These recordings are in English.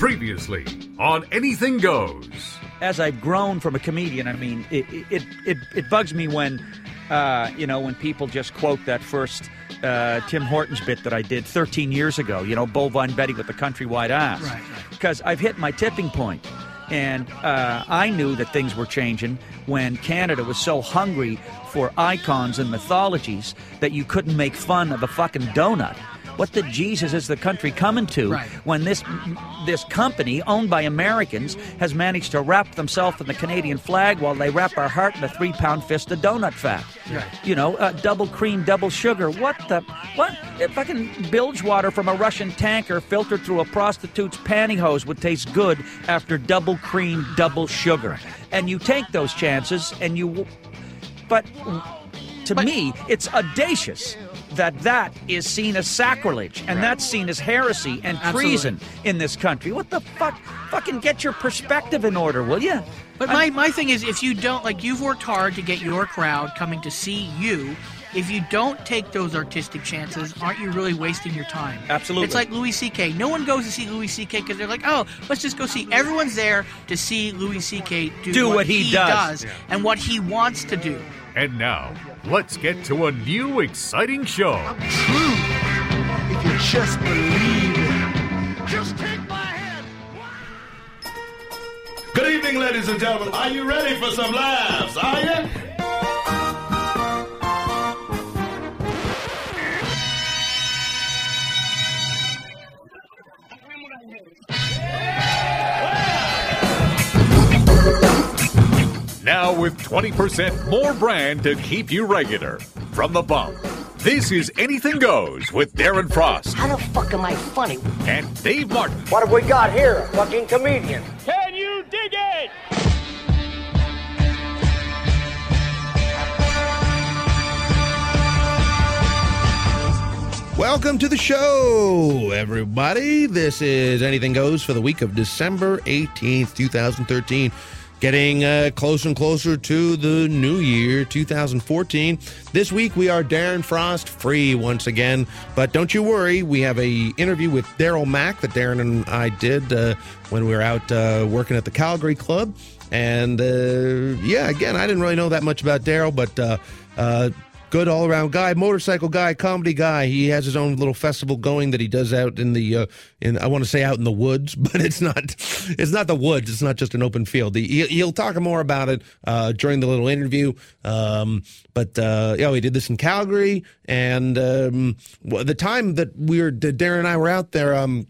Previously on Anything Goes. as I've grown from a comedian, I mean, it it it, it bugs me when, uh, you know, when people just quote that first uh, Tim Hortons bit that I did 13 years ago. You know, bovine Betty with the countrywide ass. Right, right. Because I've hit my tipping point, and uh, I knew that things were changing when Canada was so hungry for icons and mythologies that you couldn't make fun of a fucking donut. What the Jesus is the country coming to Right. when this this company owned by Americans has managed to wrap themselves in the Canadian flag while they wrap our heart in a three pound fist of donut fat. Right. You know, uh, double cream, double sugar. What the what? If fucking bilge water from a Russian tanker filtered through a prostitute's pantyhose would taste good after double cream, double sugar. And you take those chances, and you. But to me, it's audacious that that is seen as sacrilege and that's seen as heresy and Absolutely. treason in this country. What the fuck? Fucking get your perspective in order, will you? But my, my thing is, if you don't, like, you've worked hard to get your crowd coming to see you. If you don't take those artistic chances, aren't you really wasting your time? Absolutely. It's like Louis C.K. No one goes to see Louis C.K. because they're like, oh, let's just go see. Everyone's there to see Louis C.K. do, Do what he does. and what he wants to do. And now, let's get to a new exciting show. true if you just believe it. Just take my hand. Good evening, ladies and gentlemen. Are you ready for some laughs? Are you? Now with 20% more brand to keep you regular. From the bump. This is Anything Goes with Darren Frost How the fuck am I funny? and Dave Martin. What have we got here? A fucking comedian. Can you dig it? Welcome to the show, everybody. This is Anything Goes for the week of December 18th, 2013. Getting uh, closer and closer to the new year, 2014. This week we are Darren Frost free once again, but don't you worry, we have a interview with Daryl Mack that Darren and I did uh, when we were out uh, working at the Calgary Club. And uh, yeah, again, I didn't really know that much about Daryl, but uh, uh, good all around guy, motorcycle guy, comedy guy. He has his own little festival going that he does out in the uh, in I want to say out in the woods, but it's not it's not the woods. It's not just an open field. He, he'll talk more about it uh, during the little interview. Um, but uh, yeah, we did this in Calgary, and um, the time that we were Darren and I were out there. Um,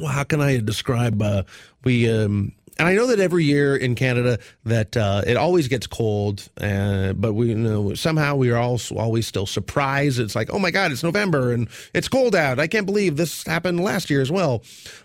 well, how can I describe? Uh, we um, and I know that every year in Canada that uh, it always gets cold, uh, but we you know somehow we are also always still surprised. It's like, oh my God, it's November and it's cold out. I can't believe this happened last year as well.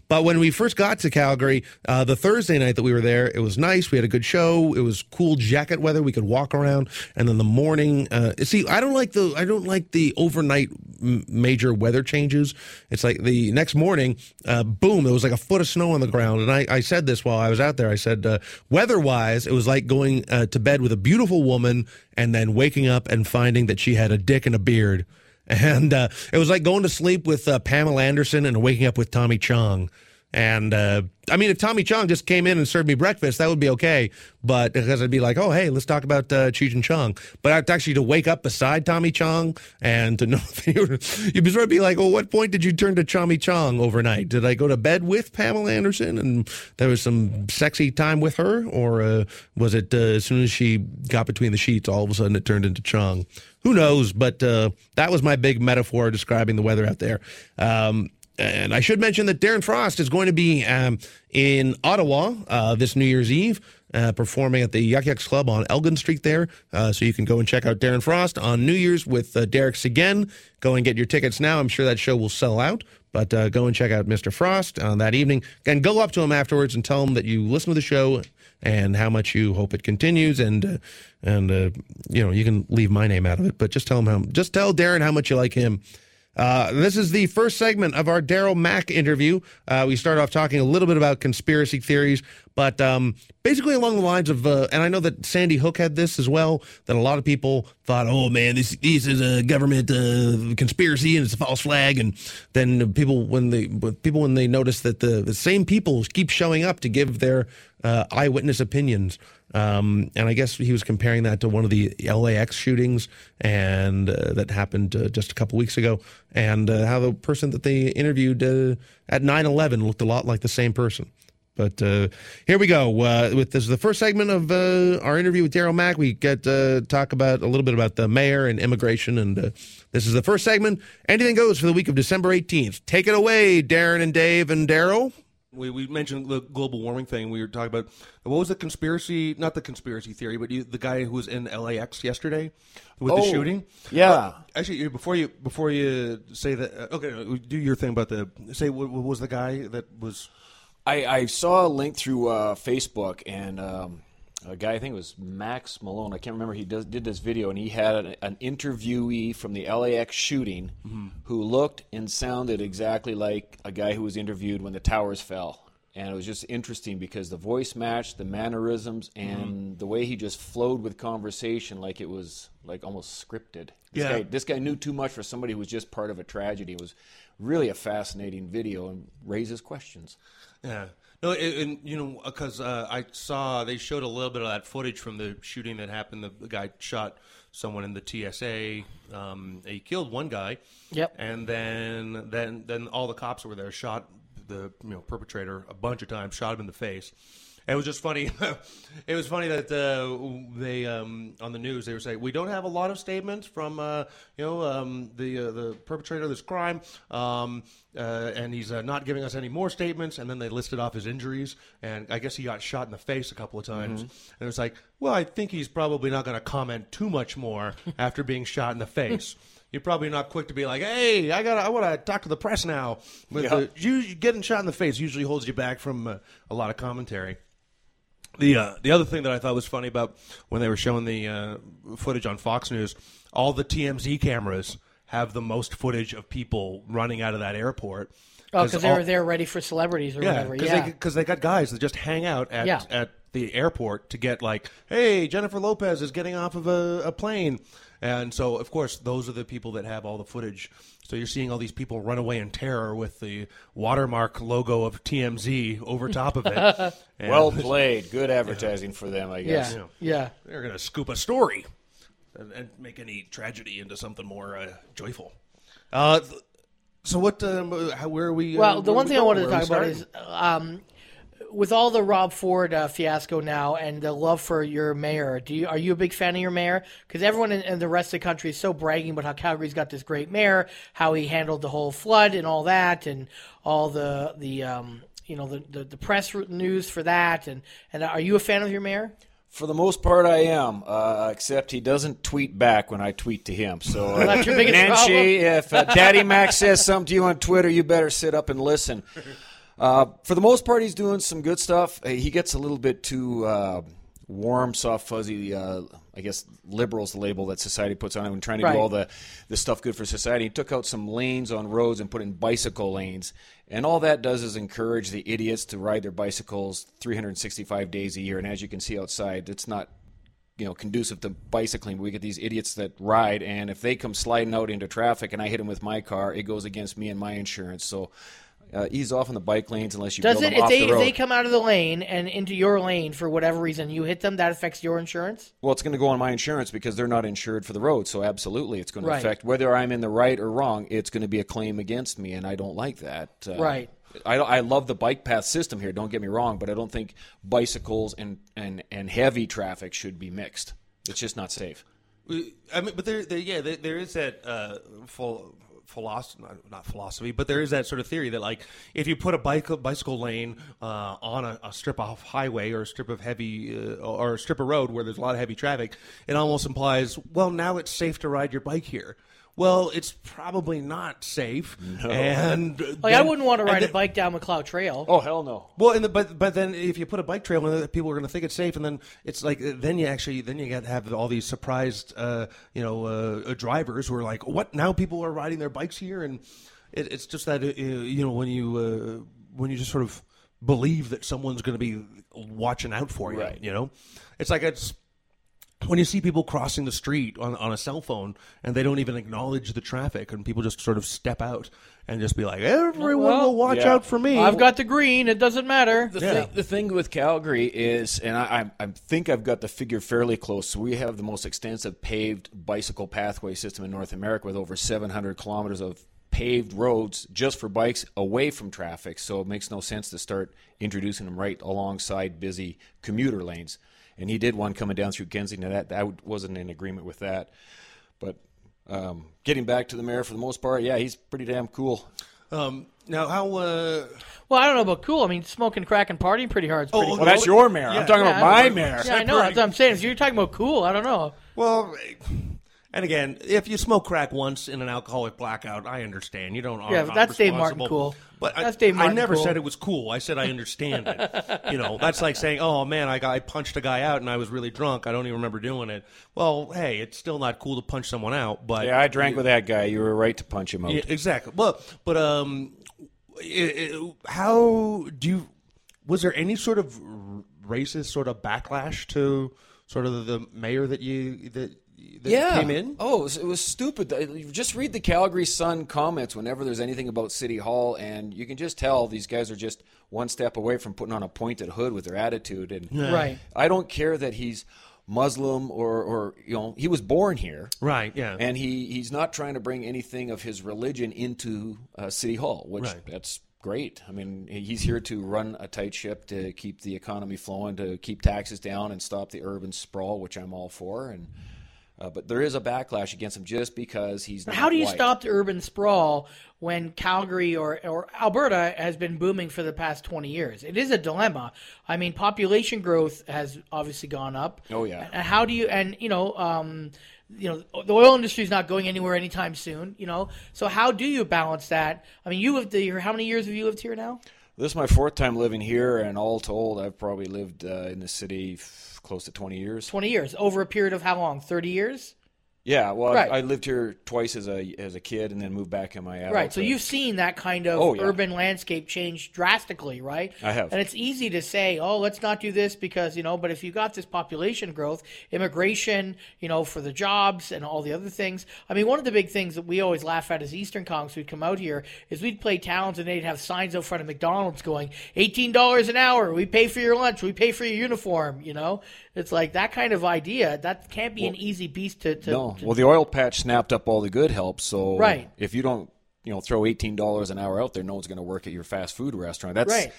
But when we first got to Calgary, uh, the Thursday night that we were there, it was nice. We had a good show. It was cool jacket weather. We could walk around, and then the morning. Uh, see, I don't like the I don't like the overnight m- major weather changes. It's like the next morning, uh, boom, there was like a foot of snow on the ground. And I, I said this while I was out there. I said, uh, weather wise, it was like going uh, to bed with a beautiful woman and then waking up and finding that she had a dick and a beard. And uh, it was like going to sleep with uh, Pamela Anderson and waking up with Tommy Chong. And uh, I mean, if Tommy Chong just came in and served me breakfast, that would be okay. But because I'd be like, oh, hey, let's talk about uh, Cheech and Chong. But I'd actually to wake up beside Tommy Chong and to know you were, you'd be sort of be like, well, what point did you turn to Tommy Chong overnight? Did I go to bed with Pamela Anderson and there was some sexy time with her? Or uh, was it uh, as soon as she got between the sheets, all of a sudden it turned into Chong? Who knows? But uh, that was my big metaphor describing the weather out there. Um, and I should mention that Darren Frost is going to be um, in Ottawa uh, this New Year's Eve, uh, performing at the Yuk Yuk's Club on Elgin Street there. Uh, so you can go and check out Darren Frost on New Year's with uh, Derek. Go and get your tickets now. I'm sure that show will sell out. But uh, go and check out Mr. Frost on that evening. And go up to him afterwards and tell him that you listen to the show and how much you hope it continues. And uh, and uh, you know you can leave my name out of it, but just tell him how. Just tell Darren how much you like him. Uh, this is the first segment of our Daryl Mack interview. Uh, we start off talking a little bit about conspiracy theories, but um, basically along the lines of, uh, and I know that Sandy Hook had this as well, that a lot of people thought, oh man, this this is a government uh, conspiracy and it's a false flag, and then people when they people when they notice that the, the same people keep showing up to give their uh, eyewitness opinions. Um, and I guess he was comparing that to one of the LAX shootings and uh, that happened uh, just a couple weeks ago, and uh, how the person that they interviewed uh, at 9/11 looked a lot like the same person. But uh, here we go. Uh, with this, is the first segment of our interview with Daryl Mack. We get to talk about a little bit about the mayor and immigration, and this is the first segment. Anything goes for the week of December 18th. Take it away, Darren and Dave and Daryl. We, we mentioned the global warming thing. We were talking about what was the conspiracy? Not the conspiracy theory, but you, the guy who was in LAX yesterday with the Oh, shooting. yeah. Uh, actually, before you before you say that, uh, okay, do your thing about the say. What, what was the guy that was? I, I saw a link through uh, Facebook, and um, a guy, I think it was Max Malone, I can't remember, he does, did this video, and he had an, an interviewee from the LAX shooting mm-hmm. who looked and sounded exactly like a guy who was interviewed when the towers fell. And it was just interesting because the voice matched, the mannerisms, mm-hmm. and the way he just flowed with conversation like it was like almost scripted. This, Yeah. guy, this guy knew too much for somebody who was just part of a tragedy. It was really a fascinating video and raises questions. Yeah. No, and you know, because uh, I saw they showed a little bit of that footage from the shooting that happened. The, the guy shot someone in the TSA. Um, he killed one guy. Yep. And then, then, then all the cops were there shot the you know perpetrator a bunch of times, shot him in the face. It was just funny. it was funny that uh, they um, on the news they were saying we don't have a lot of statements from uh, you know um, the uh, the perpetrator of this crime, um, uh, and he's uh, not giving us any more statements. And then they listed off his injuries, and I guess he got shot in the face a couple of times. And it was like, well, I think he's probably not going to comment too much more after being shot in the face. You're probably not quick to be like, "Hey, I got, I want to talk to the press now." But Yeah. the, you getting shot in the face usually holds you back from uh, a lot of commentary. The uh, the other thing that I thought was funny about when they were showing the uh, footage on Fox News, all the TMZ cameras have the most footage of people running out of that airport. Oh, because they all- were there ready for celebrities or yeah, whatever. because Yeah. they because they got guys that just hang out at Yeah. at the airport to get like, hey, Jennifer Lopez is getting off of a, a plane, and so of course those are the people that have all the footage. So you're seeing all these people run away in terror with the watermark logo of TMZ over top of it. And Well played. Good advertising for them, I guess. yeah. Yeah. they're gonna scoop a story and, and make any tragedy into something more uh, joyful. Uh, so what? Um, how, where are we? uh, Well, the one we thing I wanted to talk about starting? is um, with all the Rob Ford uh, fiasco now and the love for your mayor. Do you are you a big fan of your mayor? Because everyone in, in the rest of the country is so bragging about how Calgary's got this great mayor, how he handled the whole flood and all that, and all the the um, you know the, the the press news for that. And and are you a fan of your mayor? For the most part, I am, uh, except he doesn't tweet back when I tweet to him. So, uh, that's your biggest Nancy, problem? if uh, Daddy Mac says something to you on Twitter, you better sit up and listen. Uh, for the most part, he's doing some good stuff. He gets a little bit too uh, warm, soft, fuzzy. Uh, I guess liberals the label that society puts on him and trying to Right. do all the the stuff good for society. He took out some lanes on roads and put in bicycle lanes, and all that does is encourage the idiots to ride their bicycles 365 days a year. And as you can see outside, it's not you know conducive to bicycling. We get these idiots that ride, and if they come sliding out into traffic and I hit them with my car, it goes against me and my insurance. So uh, ease off on the bike lanes unless you Does build it them if off they the if road. they come out of the lane and into your lane for whatever reason you hit them that affects your insurance? Well, it's going to go on my insurance because they're not insured for the road. So absolutely, it's going to Right. affect whether I'm in the right or wrong. It's going to be a claim against me, and I don't like that. Uh, Right. I, I love the bike path system here. Don't get me wrong, but I don't think bicycles and and and heavy traffic should be mixed. It's just not safe. I mean, but there, there yeah, there, there is that uh, full philosophy, not philosophy, but there is that sort of theory that like if you put a bike bicycle lane uh, on a, a strip of highway or a strip of heavy uh, or a strip of road where there's a lot of heavy traffic, it almost implies well now it's safe to ride your bike here. Well, it's probably not safe. And Like I wouldn't want to and ride a bike down Macleod Trail. Oh hell no! Well, and the, but but then if you put a bike trail in, it, people are going to think it's safe, and then it's like then you actually then you got to have all these surprised uh, you know uh, drivers who are like, what now? People are riding their bikes here, and it, it's just that uh, you know when you uh, when you just sort of believe that someone's going to be watching out for you, Right. you know, it's like it's when you see people crossing the street on, on a cell phone and they don't even acknowledge the traffic and people just sort of step out and just be like everyone Well, will watch yeah. out for me I've got the green. It doesn't matter. The, Yeah. thing, the thing with Calgary is, and I, I, I think I've got the figure fairly close. We have the most extensive paved bicycle pathway system in North America with over 700 kilometers of paved roads just for bikes away from traffic. So it makes no sense to start introducing them right alongside busy commuter lanes. And he did one coming down through Kensington. That I wasn't in agreement with that. But um, getting back to the mayor for the most part, yeah, he's pretty damn cool. Um, now, how? Uh, Well, I don't know about cool. I mean, smoking crack and partying pretty hard. Is pretty Oh, cool. Well, that's your mayor. Yeah. I'm talking Yeah, about my I- mayor. Yeah, I know. That's what I'm saying. If you're talking about cool, I don't know. well, and again, if you smoke crack once in an alcoholic blackout, I understand. You don't. Yeah, I'm that's Dave Martin cool. But I, That's Dave I never cool. said it was cool. I said I understand it. you know, that's like saying, "Oh man, I, got, I punched a guy out and I was really drunk. I don't even remember doing it." Well, hey, it's still not cool to punch someone out. But Yeah, I drank with that guy. You were right to punch him out. Yeah, exactly. Well, but um, i i how do you? Was there any sort of racist sort of backlash to sort of the mayor that you that, that came in? Oh, it was, it was stupid. Just read the Calgary Sun comments whenever there's anything about City Hall, and you can just tell these guys are just one step away from putting on a pointed hood with their attitude. And Right. I don't care that he's Muslim or, or you know, he was born here. Right. Yeah. And he, he's not trying to bring anything of his religion into uh, City Hall, which Right. that's great. I mean, he's here to run a tight ship to keep the economy flowing, to keep taxes down, and stop the urban sprawl, which I'm all for. And uh, but there is a backlash against him just because he's. Not How do you white. stop the urban sprawl when Calgary or, or Alberta has been booming for the past 20 years? It is a dilemma. I mean, population growth has obviously gone up. Oh, yeah. And how do you, and, you know, um, you know, the oil industry is not going anywhere anytime soon, you know? So how do you balance that? I mean, you lived here, how many years have you lived here now? This is my fourth time living here, and all told, I've probably lived uh, in the city f- close to 20 years. 20 years. Over a period of how long? 30 years? Yeah, well, Right. I, I lived here twice as a as a kid, and then moved back in my adult. Right. So you've seen that kind of Oh, yeah. urban landscape change drastically, right? I have. And it's easy to say, "Oh, let's not do this because, you know, but if you got this population growth, immigration, you know, for the jobs and all the other things. I mean, one of the big things that we always laugh at as Eastern Congs who'd come out here is we'd play towns and they'd have signs out front of McDonald's going, $18 an hour, we pay for your lunch, we pay for your uniform, you know? It's like that kind of idea. That can't be an easy beast to, to, No, to well, the oil patch snapped up all the good help. So Right. if you don't, you know, throw eighteen dollars an hour out there, no one's going to work at your fast food restaurant. That's Right.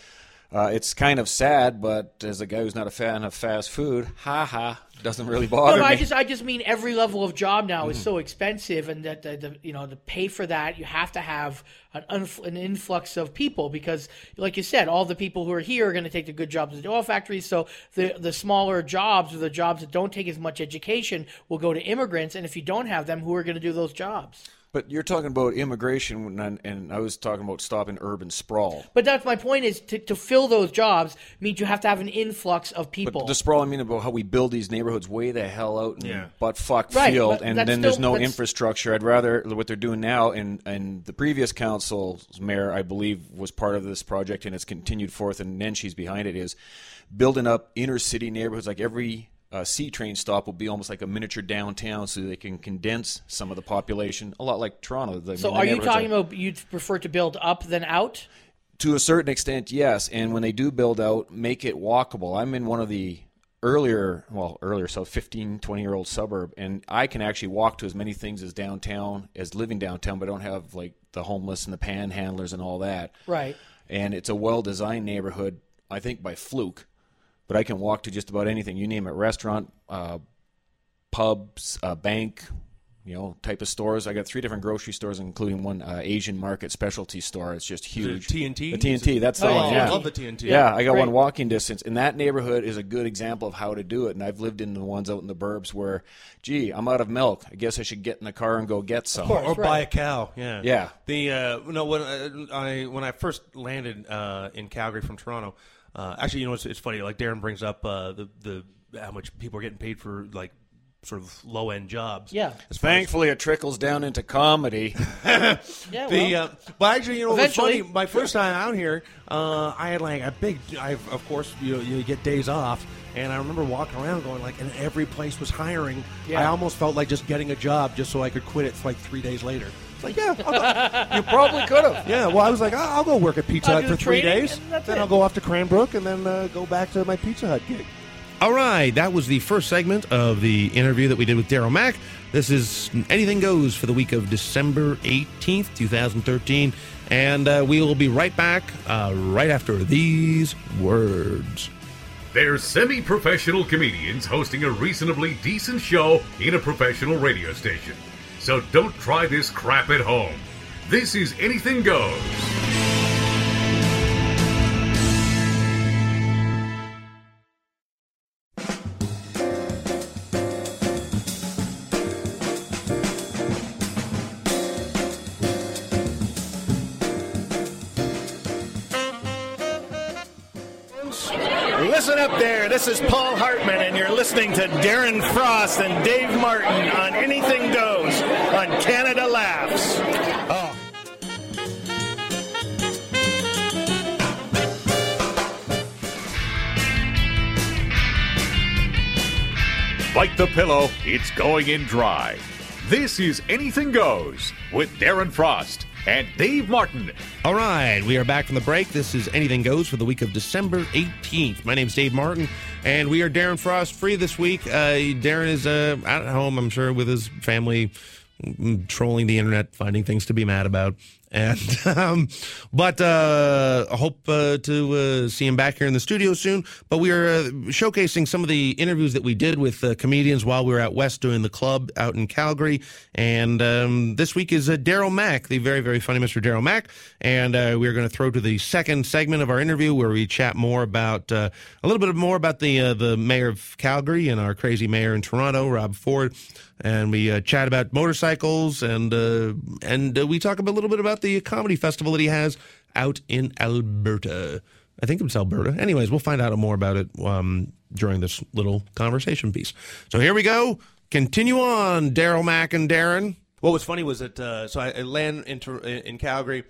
Uh, it's kind of sad, but as a guy who's not a fan of fast food, ha ha, doesn't really bother No, no, me. I just I just mean every level of job now is so expensive, and that the, the you know to pay for that you have to have an, unf- an influx of people because, like you said, all the people who are here are going to take the good jobs at the oil factories. So the the smaller jobs or the jobs that don't take as much education will go to immigrants, and if you don't have them, who are going to do those jobs? But you're talking about immigration, and, and I was talking about stopping urban sprawl. But that's my point is to, to fill those jobs means you have to have an influx of people. But the sprawl, I mean about how we build these neighborhoods way the hell out in Yeah. butt fuck Right, field, but and that's then there's no infrastructure. I'd rather what they're doing now, and and the previous council's mayor, I believe, was part of this project, and it's continued forth, and then she's behind it. Is building up inner city neighborhoods like every. Uh, C train stop will be almost like a miniature downtown, so they can condense some of the population, a lot like Toronto. The- so are you talking about you'd prefer to build up than out? to a certain extent, yes. And when they do build out, make it walkable. I'm in one of the earlier, well, earlier, so 15, 20 year old suburb, and I can actually walk to as many things as downtown, as living downtown, but I don't have like the homeless and the panhandlers and all that. Right. And it's a well designed neighborhood, I think by fluke, but I can walk to just about anything. You name it restaurant, uh, pubs, uh, bank, you know type of stores. I got three different grocery stores, including one uh, Asian market specialty store. It's just it huge. T&T? The T&T. That's the one. yeah. Yeah, I love the T&T. Yeah, I got Great. one walking distance, and that neighborhood is a good example of how to do it. And I've lived in the ones out in the burbs where, gee, I'm out of milk. I guess I should get in the car and go get some. course. or right. buy a cow. Yeah, Yeah. The uh, no when uh, I when I first landed uh, in Calgary from Toronto, uh, actually, you know, it's, it's funny. Like Darren brings up uh, the the how much people are getting paid for like sort of low end jobs. Yeah. As far as- Thankfully, it trickles down into comedy. Yeah, The, well, uh, but actually, you know, what's Eventually. funny. My first time out here, uh, I had like a big. I of course you you get days off, and I remember walking around going like, and every place was hiring. Yeah. I almost felt like just getting a job just so I could quit it like three days later. It's like yeah, I'll go, you probably could have. yeah. Well, I was like, I'll, I'll go work at Pizza I'll Hut for three days, then it. I'll go off to Cranbrook, and then uh, go back to my Pizza Hut gig. All right, that was the first segment of the interview that we did with Daryl Mack. This is Anything Goes for the week of December 18th, 2013. And uh, we will be right back uh, right after these words. They're semi professional comedians hosting a reasonably decent show in a professional radio station. So don't try this crap at home. This is Anything Goes. This is Paul Hartman, and you're listening to Darren Frost and Dave Martin on Anything Goes on Canada Laughs. Oh. Bite the pillow, it's going in dry. This is Anything Goes with Darren Frost and Dave Martin. All right, we are back from the break. This is Anything Goes for the week of December 18th. My name's Dave Martin, and we are Darren Frost free this week. Uh, Darren is uh, at home, I'm sure, with his family, mm, trolling the internet, finding things to be mad about. And um, but uh, I hope uh, to uh, see him back here in the studio soon. But we are uh, showcasing some of the interviews that we did with comedians while we were at West doing the club out in Calgary. And um, this week is uh, Daryl Mack, the very very funny Mr. Daryl Mack. And uh, we're going to throw to the second segment of our interview where we chat more about a little bit more about the the mayor of Calgary and our crazy mayor in Toronto, Rob Ford. And we uh, chat about motorcycles and uh, and uh, we talk a little bit about the comedy festival that he has out in Alberta. I think it's Alberta. Anyways, we'll find out more about it um, during this little conversation piece. So here we go. Continue on, Daryl Mack and Darren. What was funny was that uh, so I, I land in, in Calgary,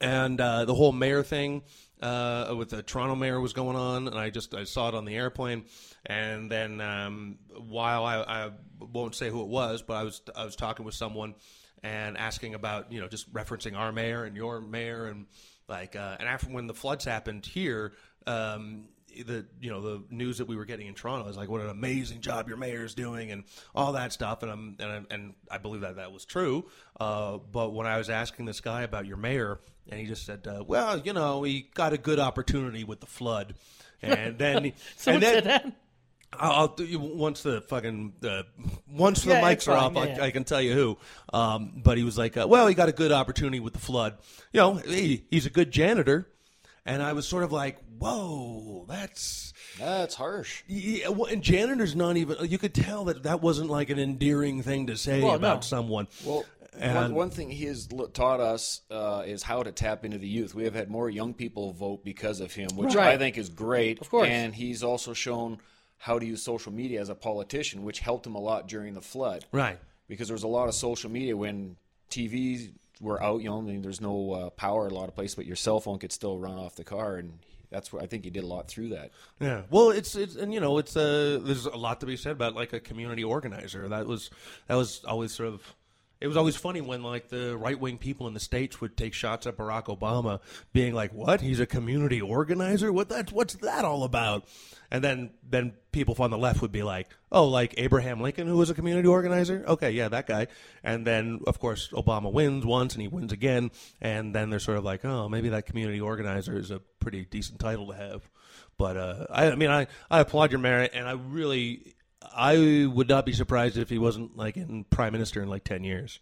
and uh, the whole mayor thing uh, with the Toronto mayor was going on, and I just I saw it on the airplane, and then um, while I, I won't say who it was, but I was I was talking with someone and asking about you know just referencing our mayor and your mayor and like uh, and after when the floods happened here. Um, the you know the news that we were getting in Toronto is like what an amazing job your mayor is doing and all that stuff and I'm and, I- and I believe that that was true. Uh, but when I was asking this guy about your mayor, and he just said, uh, "Well, you know, he got a good opportunity with the flood," and then and then, said that? I'll, I'll do you once the fucking uh, once the mics are off. yeah, I, yeah. I can tell you who. Um, but he was like, uh, "Well, he got a good opportunity with the flood. You know, he, he's a good janitor." And I was sort of like, "Whoa, that's." That's harsh. Yeah, well, and janitor's not even. You could tell that that wasn't like an endearing thing to say Well, about no. someone. Well, one, And- one thing he has taught us uh, is how to tap into the youth. We have had more young people vote because of him, which Right. I think is great. Of course. And he's also shown how to use social media as a politician, which helped him a lot during the flood. Right. Because there was a lot of social media when TVs were out. You know, I mean, there's no uh, power a lot of places, but your cell phone could still run off the car, and that's what I think he did a lot through that. Yeah. Well, it's it's and you know it's uh there's a lot to be said about like a community organizer. That was that was always sort of it was always funny when like the right wing people in the states would take shots at Barack Obama, being like, "What? He's a community organizer? What that? What's that all about?" And then then people on the left would be like, "Oh, like Abraham Lincoln, who was a community organizer? Okay, yeah, that guy." And then of course Obama wins once and he wins again, and then they're sort of like, "Oh, maybe that community organizer is a pretty decent title to have." But uh, I, I mean, I, I applaud your merit, and I really, I would not be surprised if he wasn't like in prime minister in like ten years.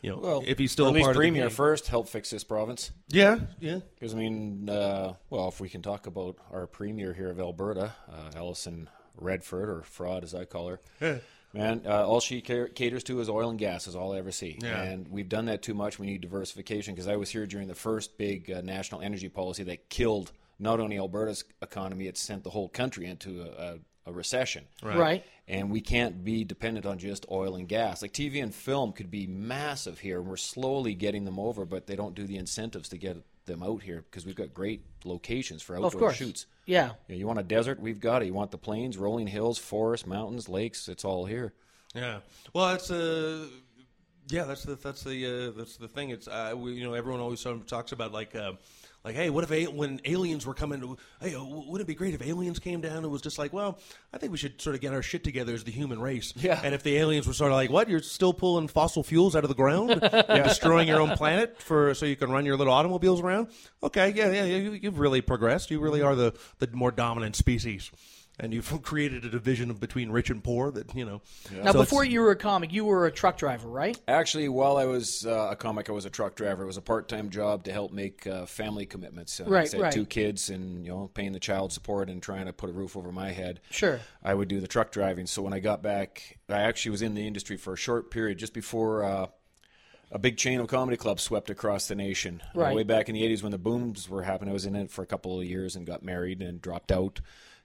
You know, Well, if he's still at least part premier of the first, help fix this province. Yeah, yeah. Because I mean, uh, well, if we can talk about our premier here of Alberta, uh, Alison Redford, or Fraud as I call her, Yeah. man, uh, all she caters to is oil and gas. Is all I ever see. Yeah. And we've done that too much. We need diversification. Because I was here during the first big uh, national energy policy that killed not only Alberta's economy, it sent the whole country into a, a, a recession. Right. Right. And we can't be dependent on just oil and gas. Like TV and film could be massive here, and we're slowly getting them over, but they don't do the incentives to get them out here because we've got great locations for Of outdoor course. shoots. Yeah. Yeah, You want a desert? We've got it. You want the plains, rolling hills, forests, mountains, lakes? It's all here. Yeah. Well, that's uh, yeah, that's the that's the uh, that's the thing. It's uh, we, you know everyone always talks about like. Uh, like, hey, what if a- when aliens were coming? To, hey, wouldn't it be great if aliens came down and was just like, well, I think we should sort of get our shit together as the human race. Yeah. And if the aliens were sort of like, what, you're still pulling fossil fuels out of the ground, and destroying your own planet for so you can run your little automobiles around? Okay, yeah, yeah, yeah you, you've really progressed. You really are the the more dominant species. And you've created a division between rich and poor that you know. Now, So before you were a comic, you were a truck driver, right? Actually, while I was uh, a comic, I was a truck driver. It was a part-time job to help make uh, family commitments. Uh, Right, I had right. two kids, and you know, paying the child support and trying to put a roof over my head. Sure. I would do the truck driving. So when I got back, I actually was in the industry for a short period, just before uh, a big chain of comedy clubs swept across the nation. Uh, Right. way back in the '80s when the booms were happening, I was in it for a couple of years and got married and dropped out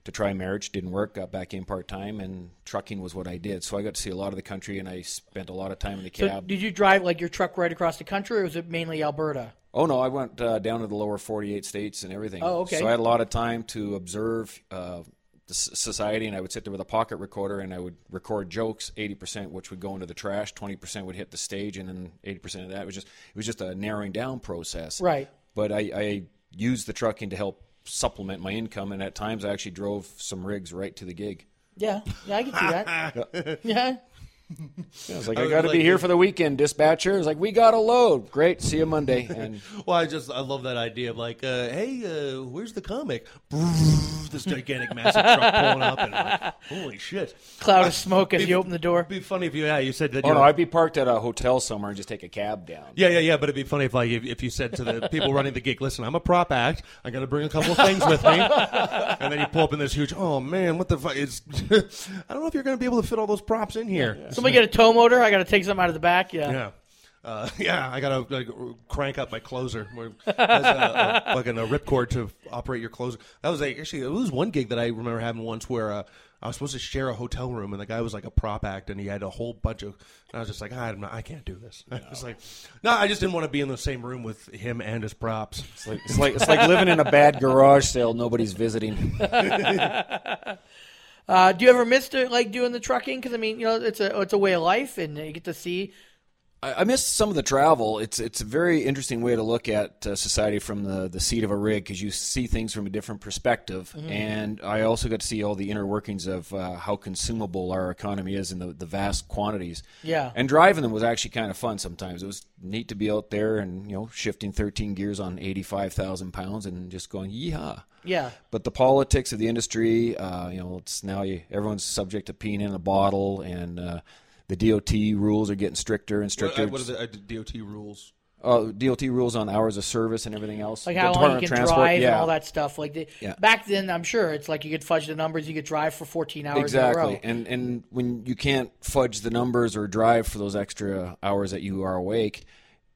to try marriage. Didn't work. Got back in part time, and trucking was what I did. So I got to see a lot of the country, and I spent a lot of time in the So cab. did you drive like your truck right across the country, or was it mainly Alberta? Oh no, I went uh, down to the lower 48 states and everything. Oh, okay. So I had a lot of time to observe uh, the s- society, and I would sit there with a pocket recorder and I would record jokes. 80% which would go into the trash, 20% would hit the stage, and then 80% of that was just it was just a narrowing down process. Right. But I, I used the trucking to help supplement my income, and at times I actually drove some rigs right to the gig. Yeah, yeah, I can see that. yeah. Yeah, I was like, I I, got to like- be here for the weekend, dispatcher. I was like, we got a load. Great, see you Monday. And Well, I just I love that idea of like, uh, hey, uh, where's the comic? this gigantic, massive truck pulling up, and like, holy shit! Cloud of smoke as you open the door. It'd be funny if you, yeah, you said that. oh no, I'd be parked at a hotel somewhere and just take a cab down. yeah, yeah, yeah. But it'd be funny if like if, if you said to the people running the gig, "Listen, I'm a prop act. I'm gonna bring a couple of things with me," and then you pull up in this huge. Oh man, what the fuck is? I don't know if you're gonna be able to fit all those props in here. Somebody get a tow motor. I got to take something out of the back. Yeah. Yeah. Uh, yeah, I gotta like, crank up my closer. Where- Has a, a, fucking a ripcord to operate your closer. That was like, actually it was one gig that I remember having once where uh, I was supposed to share a hotel room and the guy was like a prop act and he had a whole bunch of. And I was just like, "Ah, I'm not, I can't do this. I was like, no, I just didn't want to be in the same room with him and his props. It's like it's like it's like living in a bad garage sale nobody's visiting. Uh, do you ever miss the, like doing the trucking? Because I mean, you know, it's a it's a way of life, and you get to see. I, I miss some of the travel. It's it's a very interesting way to look at uh, society from the, the seat of a rig because you see things from a different perspective. Mhm. And I also got to see all the inner workings of uh, how consumable our economy is in the, the vast quantities. Yeah. And driving them was actually kind of fun sometimes. It was neat to be out there and you know shifting 13 gears on 85,000 pounds and just going yeehaw. Yeah. But the politics of the industry, uh, you know, it's now you, everyone's subject to peeing in a bottle, and uh, the DOT rules are getting stricter and stricter. What, what are the uh, DOT rules? uh, DOT rules on hours of service and everything else. Like The how long you can Transport, drive and yeah. all that stuff. Like the, Yeah. back then, I'm sure it's like you could fudge the numbers. You could drive for 14 hours in a Exactly, row. and and when you can't fudge the numbers or drive for those extra hours that you are awake,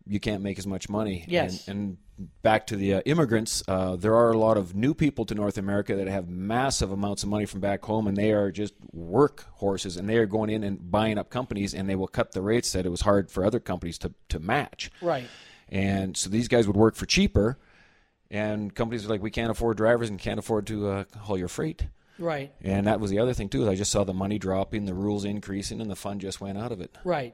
you can't make as much money. Yes. and, and back to the uh, immigrants, uh, there are a lot of new people to North America that have massive amounts of money from back home, and they are just work horses, and they are going in and buying up companies, and they will cut the rates that it was hard for other companies to to match. Right. And so these guys would work for cheaper, and companies are like, we can't afford drivers and can't afford to uh, haul your freight. Right. And that was the other thing too. is I just saw the money dropping, the rules increasing, and the fun just went out of it. Right.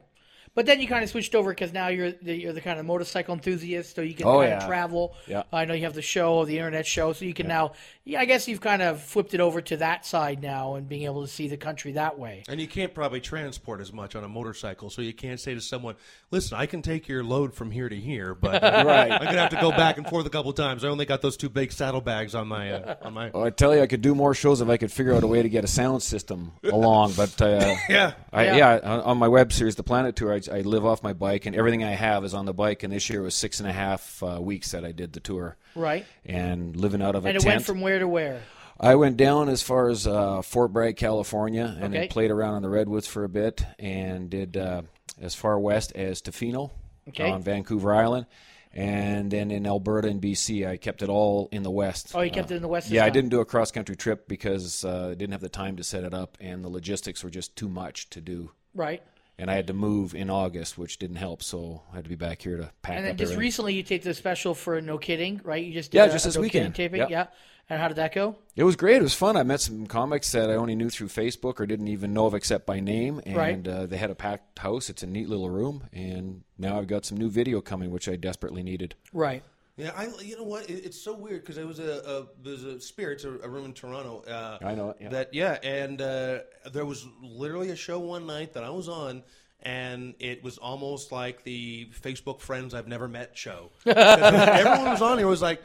But then you kind of switched over because now you're the, you're the kind of motorcycle enthusiast, so you can Oh, kind yeah. of travel. Yeah. I know you have the show, the internet show, so you can now. Yeah, I guess you've kind of flipped it over to that side now and being able to see the country that way. And you can't probably transport as much on a motorcycle, so you can't say to someone, "Listen, I can take your load from here to here, but uh, Right. I'm gonna have to go back and forth a couple times. I only got those two big saddlebags on my uh, on my." Oh, I tell you, I could do more shows if I could figure out a way to get a sound system along. But uh, Yeah. I, Yeah. yeah, on, on my web series, The Planet Tour, I, I live off my bike, and everything I have is on the bike. And this year was six and a half uh, weeks that I did the tour, Right. and living out of a And it tent. went from where to where? I went down as far as uh, Fort Bragg, California, and Okay. then played around in the redwoods for a bit, and did uh, as far west as Tofino Okay. on Vancouver Island, and then in Alberta and BC. I kept it all in the west. Oh, you kept it in the west Yeah, I didn't do a cross country trip because uh, I didn't have the time to set it up, and the logistics were just too much to do. Right. And I had to move in August, which didn't help, so I had to be back here to pack And then up just everything. recently, you taped the special for No Kidding, right? You just did Yeah, a, just a this No weekend. taping, Yep. yeah. And how did that go? It was great. It was fun. I met some comics that I only knew through Facebook or didn't even know of except by name. And Right. uh, they had a packed house. It's a neat little room. And now I've got some new video coming, which I desperately needed. Right. Yeah, I. You know what? It, it's so weird because there was a, a there's a spirits a, a room in Toronto. Uh, I know it, yeah. That yeah, and uh, there was literally a show one night that I was on. And it was almost like the Facebook friends I've never met show. Everyone was on here was like,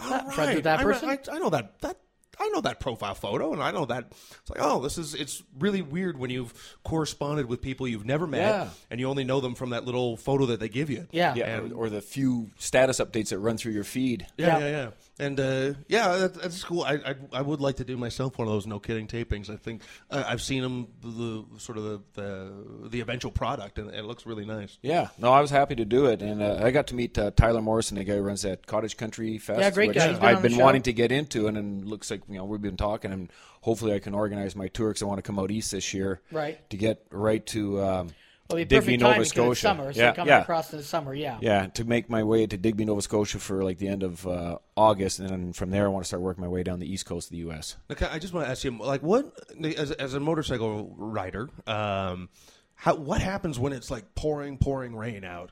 "All right, Friends with that I, person? I, I know that that I know that profile photo, and I know that it's like, oh, this is it's really weird when you've corresponded with people you've never met, Yeah. and you only know them from that little photo that they give you. Yeah. Yeah, or, or the few status updates that run through your feed. Yeah, Yeah. yeah, yeah. And uh, yeah, that, that's cool. I, I I would like to do myself one of those no kidding tapings. I think uh, I've seen them the sort of the the, the eventual product, and it looks really nice. Yeah, no, I was happy to do it, and uh, I got to meet uh, Tyler Morrison, the guy who runs that Cottage Country Fest. Yeah, great which guy. Been I've been wanting to get into, and it looks like you know we've been talking, and hopefully I can organize my tour because I want to come out east this year, Right. To get right to um, Well, it'd be Digby, perfect Nova timing 'cause Scotia. it's summer, so yeah, coming yeah. across in the summer, yeah. Yeah, to make my way to Digby, Nova Scotia for like the end of uh, August, and then from there I want to start working my way down the east coast of the U.S. Okay, I just want to ask you, like, what as, as a motorcycle rider, um, how what happens when it's like pouring, pouring rain out?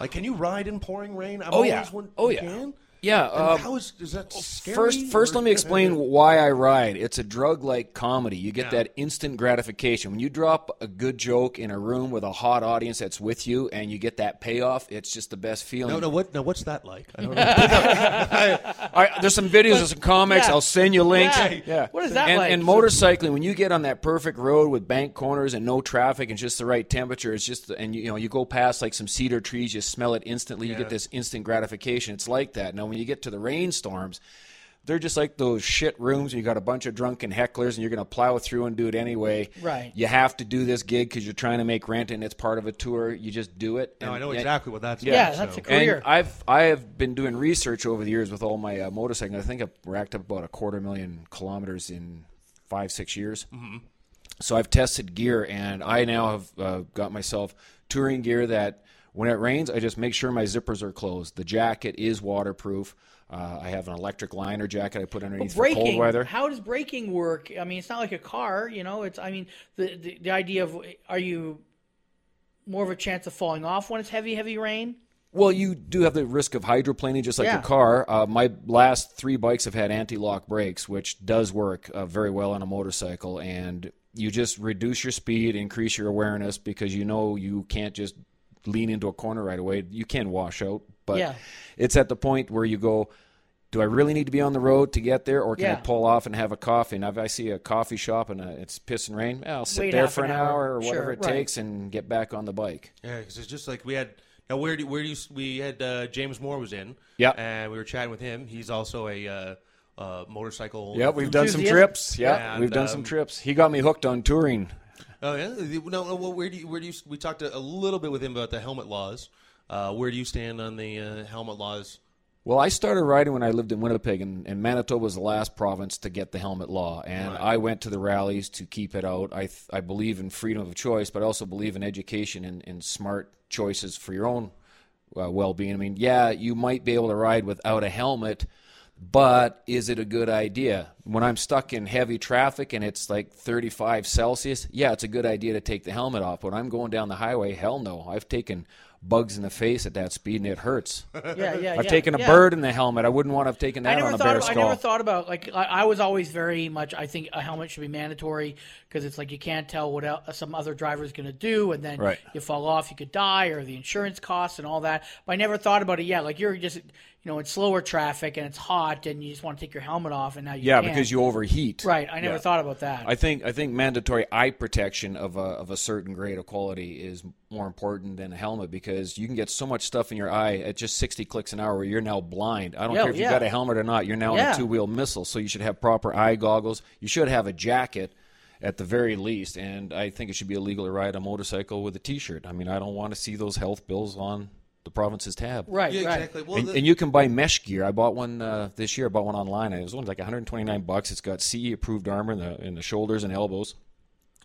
Like, can you ride in pouring rain? I've Oh, yeah. always won- Oh, you yeah. Can? Yeah, And um, how is is that scary? First, first, or- let me explain why I ride. It's a drug-like comedy. You get that instant gratification when you drop a good joke in a room with a hot audience that's with you, and you get that payoff. It's just the best feeling. No, no, what? No, what's that like? I don't know. All right, there's some videos, there's some comics. Yeah. I'll send you links. Yeah. Yeah. What is that and, like? And motorcycling, when you get on that perfect road with bank corners and no traffic and just the right temperature, it's just and you, you know you go past like some cedar trees, you smell it instantly. You get this instant gratification. It's like that. Now, when you get to the rainstorms. They're just like those shit rooms. You got a bunch of drunken hecklers, and you're going to plow through and do it anyway. Right. You have to do this gig because you're trying to make rent, and it's part of a tour. You just do it. No, I know and- exactly what that's. Yeah, like, that's so. a career. and I've I have been doing research over the years with all my uh, motorcycling. I think I've racked up about a quarter million kilometers in five six years. Mm-hmm. So I've tested gear, and I now have uh, got myself touring gear that when it rains, I just make sure my zippers are closed. The jacket is waterproof. Uh, I have an electric liner jacket I put underneath for cold weather. How does braking work? I mean, it's not like a car, you know. It's I mean, the the, the idea of are you more of a chance of falling off when it's heavy, heavy rain? Well, you do have the risk of hydroplaning, just like Yeah. a car. Uh, my last three bikes have had anti-lock brakes, which does work uh, very well on a motorcycle. And you just reduce your speed, increase your awareness because you know you can't just lean into a corner right away. You can wash out, but Yeah. it's at the point where you go. Do I really need to be on the road to get there, or can I pull off and have a coffee? And if I see a coffee shop and uh it's piss and rain, I'll sit Wait there for an an hour. hour or whatever Sure, it right. takes and get back on the bike. Yeah, because it's just like we had. Now, where do where do you we had uh, James Moore was in? Yeah, and we were chatting with him. He's also a uh, uh, motorcycle. Yeah, we've done some trips. Yeah, we've done um, some trips. He got me hooked on touring. Oh yeah. No, no. Well, where do you where do you? We talked a, little bit with him about the helmet laws. Uh, where do you stand on the uh, helmet laws? Well, I started riding when I lived in Winnipeg, and, and Manitoba was the last province to get the helmet law. And I went to the rallies to keep it out. I, th- I believe in freedom of choice, but I also believe in education and, and smart choices for your own uh, well being. I mean, yeah, you might be able to ride without a helmet, But is it a good idea? When I'm stuck in heavy traffic and it's like 35 Celsius, yeah, it's a good idea to take the helmet off. When I'm going down the highway, hell no. I've taken bugs in the face at that speed and it hurts. Yeah, yeah, I've yeah, taken a yeah. bird in the helmet. I wouldn't want to have taken that on a bear Of, I never thought about like I, I was always very much. I think a helmet should be mandatory because it's like you can't tell what el uh, some other driver is going to do, and then Right. you fall off, you could die, or the insurance costs and all that. But I never thought about it. Yeah, like you're just you know it's slower traffic and it's hot, and you just want to take your helmet off, and now you yeah, can't. because you overheat. Right. I never Yeah. thought about that. I think I think mandatory eye protection of a, of a certain grade of quality is more important than a helmet because you can get so much stuff in your eye at just 60 clicks an hour where you're now blind. I don't care if you yeah. got a helmet or not. You're now Yeah. a two wheel missile, so you should have proper eye goggles. You should have a jacket at the very least, and I think it should be illegal to ride a motorcycle with a T-shirt. I mean, I don't want to see those health bills on the province's tab. right. Yeah, right. exactly. Well, and, the- and you can buy mesh gear. I bought one uh, this year. I bought one online. It was only like 129 bucks. It's got CE approved armor in the in the shoulders and elbows,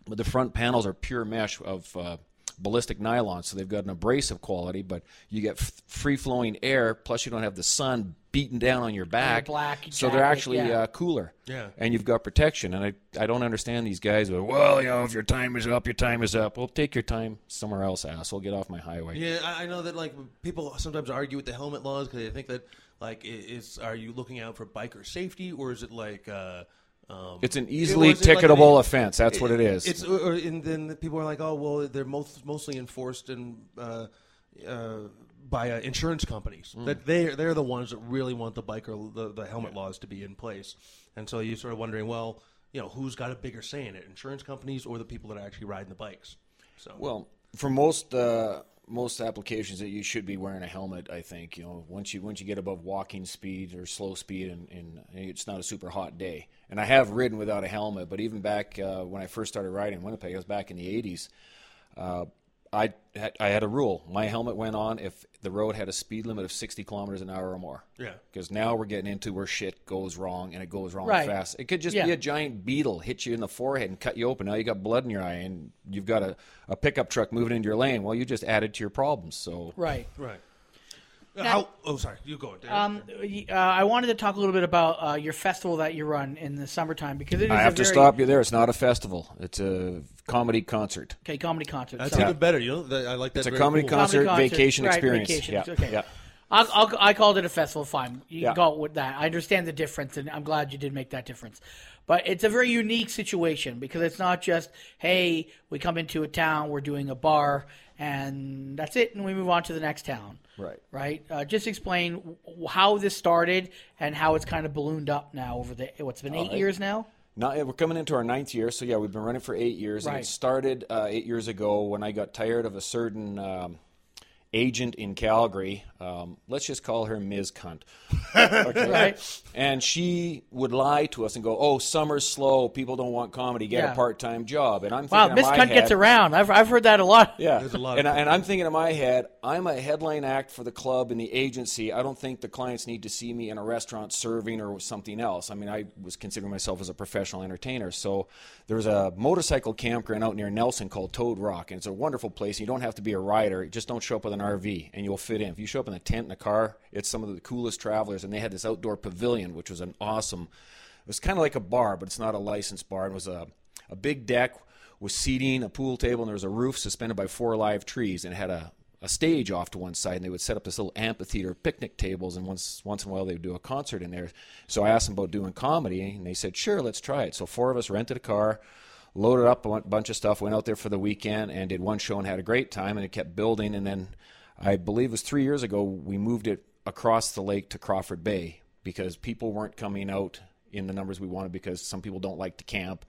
but the front panels are pure mesh of uh, ballistic nylon, so they've got an abrasive quality. But you get f- free flowing air, plus you don't have the sun beating down on your back. black so they're actually yeah. uh, cooler. Yeah. and you've got protection. And I I don't understand these guys. With, well, you know, if your time is up, your time is up. Well, take your time somewhere else, asshole. Get off my highway. Yeah, I I know that like people sometimes argue with the helmet laws because they think that like i- is are you looking out for biker safety or is it like uh, um, It's an easily was it like ticketable an- offense. That's what it is. It's or, and then people are like, oh well, they're most mostly enforced and. Uh, uh, by uh, insurance companies, Mm. that they they're the ones that really want the biker the, the helmet laws to be in place, and so you're sort of wondering, well, you know, who's got a bigger say in it, insurance companies or the people that are actually riding the bikes? So Well, for most uh, most applications that you should be wearing a helmet, I think you know once you once you get above walking speed or slow speed and, and it's not a super hot day. And I have ridden without a helmet, but even back uh, when I first started riding in Winnipeg, it was back in the '80s. Uh, I had, I had a rule. My helmet went on if the road had a speed limit of 60 kilometers an hour or more. Yeah. Because now we're getting into where shit goes wrong and it goes wrong Right. fast. It could just Yeah. be a giant beetle hit you in the forehead and cut you open. Now you got blood in your eye and you've got a, a pickup truck moving into your lane. Well, you just added to your problems. So Right. right. How, oh, sorry, you go. Dan. Um, uh, I wanted to talk a little bit about uh, your festival that you run in the summertime because it is I a have to very, stop you there. It's not a festival. It's a comedy concert. Okay, comedy concert. That's so- even better. You know, that, I like that. It's a comedy cool. concert. Comedy vacation right, experience. vacation. Yeah, Okay. yeah. I'll, I'll, I called it a festival. Fine, you Yeah. go with that. I understand the difference, and I'm glad you did make that difference. But it's a very unique situation because it's not just hey, we come into a town, we're doing a bar, and that's it, and we move on to the next town. Right. Right. Uh, just explain how this started and how it's kind of ballooned up now over the what's been eight right. years now. Now we're coming into our ninth year, so yeah, we've been running for eight years, and Right. it started uh, eight years ago when I got tired of a certain um, agent in Calgary. Um, let's just call her Ms. Cunt. Okay? Right. And she would lie to us and go, "Oh, summer's slow. People don't want comedy. Get Yeah. a part-time job." And I'm thinking Wow, in Miss my Cunt head, gets around. I've, I've heard that a lot. Yeah, There's a lot. And, I, and I'm thinking in my head, I'm a headline act for the club and the agency. I don't think the clients need to see me in a restaurant serving or something else. I mean, I was considering myself as a professional entertainer. So there's a motorcycle campground out near Nelson called Toad Rock, and it's a wonderful place. You don't have to be a rider; just don't show up with an RV, and you'll fit in. If you show up in a tent and a car, it's some of the coolest travelers. And they had this outdoor pavilion, which was an awesome. It was kind of like a bar, but it's not a licensed bar. It was a a big deck with seating, a pool table, and there was a roof suspended by four live trees, and it had a, a stage off to one side, and they would set up this little amphitheater, picnic tables, and once once in a while they would do a concert in there. So I asked them about doing comedy, and they said, "Sure, let's try it." So four of us rented a car, loaded up a bunch of stuff, went out there for the weekend, and did one show and had a great time, and it kept building, and then I believe it was three years ago we moved it across the lake to Crawford Bay because people weren't coming out in the numbers we wanted because some people don't like to camp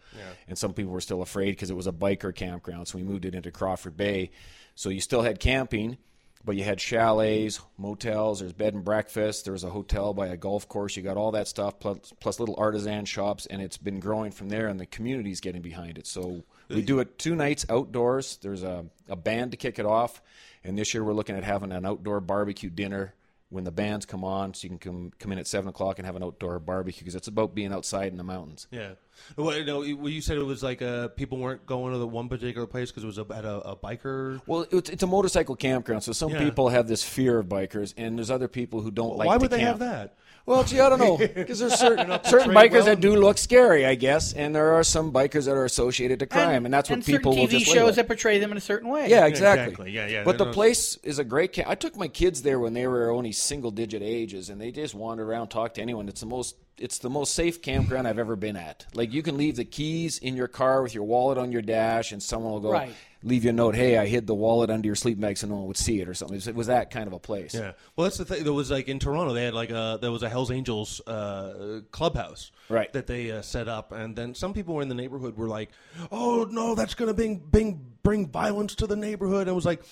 and some people were still afraid because it was a biker campground. So we moved it into Crawford Bay. So you still had camping but you had chalets motels there's bed and breakfast there's a hotel by a golf course you got all that stuff plus, plus little artisan shops and it's been growing from there and the community's getting behind it. So we do it two nights outdoors there's a, a band to kick it off and this year we're looking at having an outdoor barbecue dinner when the bands come on, so you can come come in at seven o'clock and have an outdoor barbecue because it's about being outside in the mountains. Yeah. Well, you know, you you said it was like uh, people weren't going to the one particular place because it was a, at a, a biker. Well, it's, it's a motorcycle campground, so some Yeah. people have this fear of bikers, and there's other people who don't like. Why would they have that? Well, gee, I don't know because there's certain certain bikers well. that do look scary, I guess, and there are some bikers that are associated to crime, and, that's what and people certain will TV just shows that portray them in a certain way. Yeah, exactly. exactly. Yeah, yeah. But the They're not- place is a great camp. I took my kids there when they were only single digit ages, and they just wander around, talk to anyone. It's the most it's the most safe campground I've ever been at. Like you can leave the keys in your car with your wallet on your dash, and someone will go Right. Leave you a note. Hey, I hid the wallet under your sleep bag so no one would see it or something. It was, that kind of a place. Yeah. Well, that's the thing. There was like in Toronto, they had like a there was a Hell's Angels uh, clubhouse, Right. That they uh, set up, and then some people were in the neighborhood were like, "Oh no, that's going to bring bring bring violence to the neighborhood." And it was like.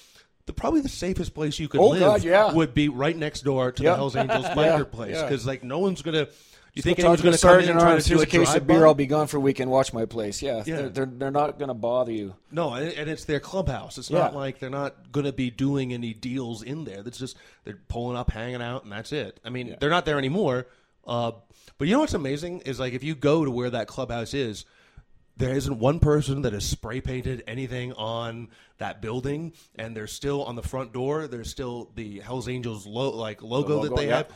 The, probably the safest place you could Oh, live God, yeah. would be right next door to Yeah. the Hell's Angels Yeah, biker place yeah. because like no one's gonna. You Think anyone's going gonna to come in and try to do a case of beer. I'll be gone for a week and watch my place. Yeah, Yeah. They're, they're they're not going to bother you. No, and and it's their clubhouse. It's Yeah. not like they're not going to be doing any deals in there. It's just they're pulling up, hanging out, and that's it. I mean, they're not there anymore. Uh, but you know what's amazing is like if you go to where that clubhouse is, there isn't one person that has spray painted anything on that building, and there's still on the front door. There's still the Hell's Angels lo- like logo, that logo, they yeah. have,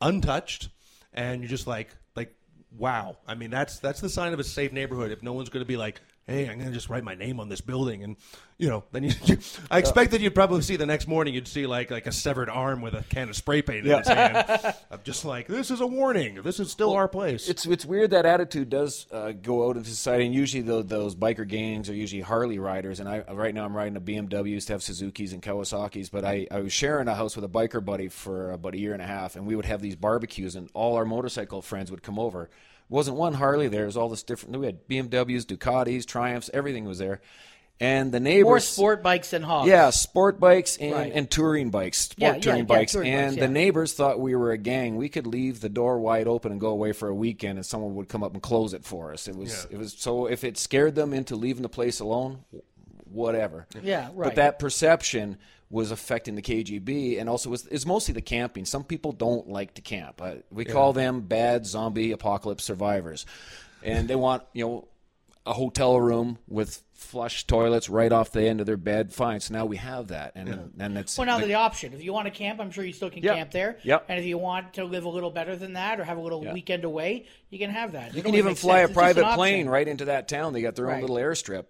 untouched, and you're just like like wow. I mean, that's that's the sign of a safe neighborhood. If no one's going to be like, hey, I'm going to just write my name on this building, and you know, then you, you I expect that you'd probably see the next morning you'd see like like a severed arm with a can of spray paint in his hand. I'm just like, this is a warning. This is still our place. It's it's weird that attitude does uh, go out into society, and usually tho- those biker gangs are usually Harley riders. And I right now I'm riding a BMW, used to have Suzuki's and Kawasaki's, but I, I was sharing a house with a biker buddy for about a year and a half, and we would have these barbecues, and all our motorcycle friends would come over. Wasn't one Harley there; it was all this different. We had BMWs, Ducatis, Triumphs, everything was there, and the neighbors More sport bikes than hogs. yeah, sport bikes and, Right. and touring bikes, sport Yeah, yeah, touring yeah, bikes. touring and bikes, the neighbors thought we were a gang. We could leave the door wide open and go away for a weekend, and someone would come up and close it for us. It was it was so if it scared them into leaving the place alone, whatever. Yeah, right. But that perception was affecting the KGB, and also was it's mostly the camping. Some people don't like to camp. Uh, we call them bad zombie apocalypse survivors, and they want you know a hotel room with flush toilets right off the end of their bed. Fine, so now we have that, and then that's Well, now the- the option. If you want to camp, I'm sure you still can Yep. camp there. Yep. And if you want to live a little better than that or have a little Yeah. weekend away, you can have that. It you can even fly sense. a It's private plane right into that town. They got their own Right. little airstrip.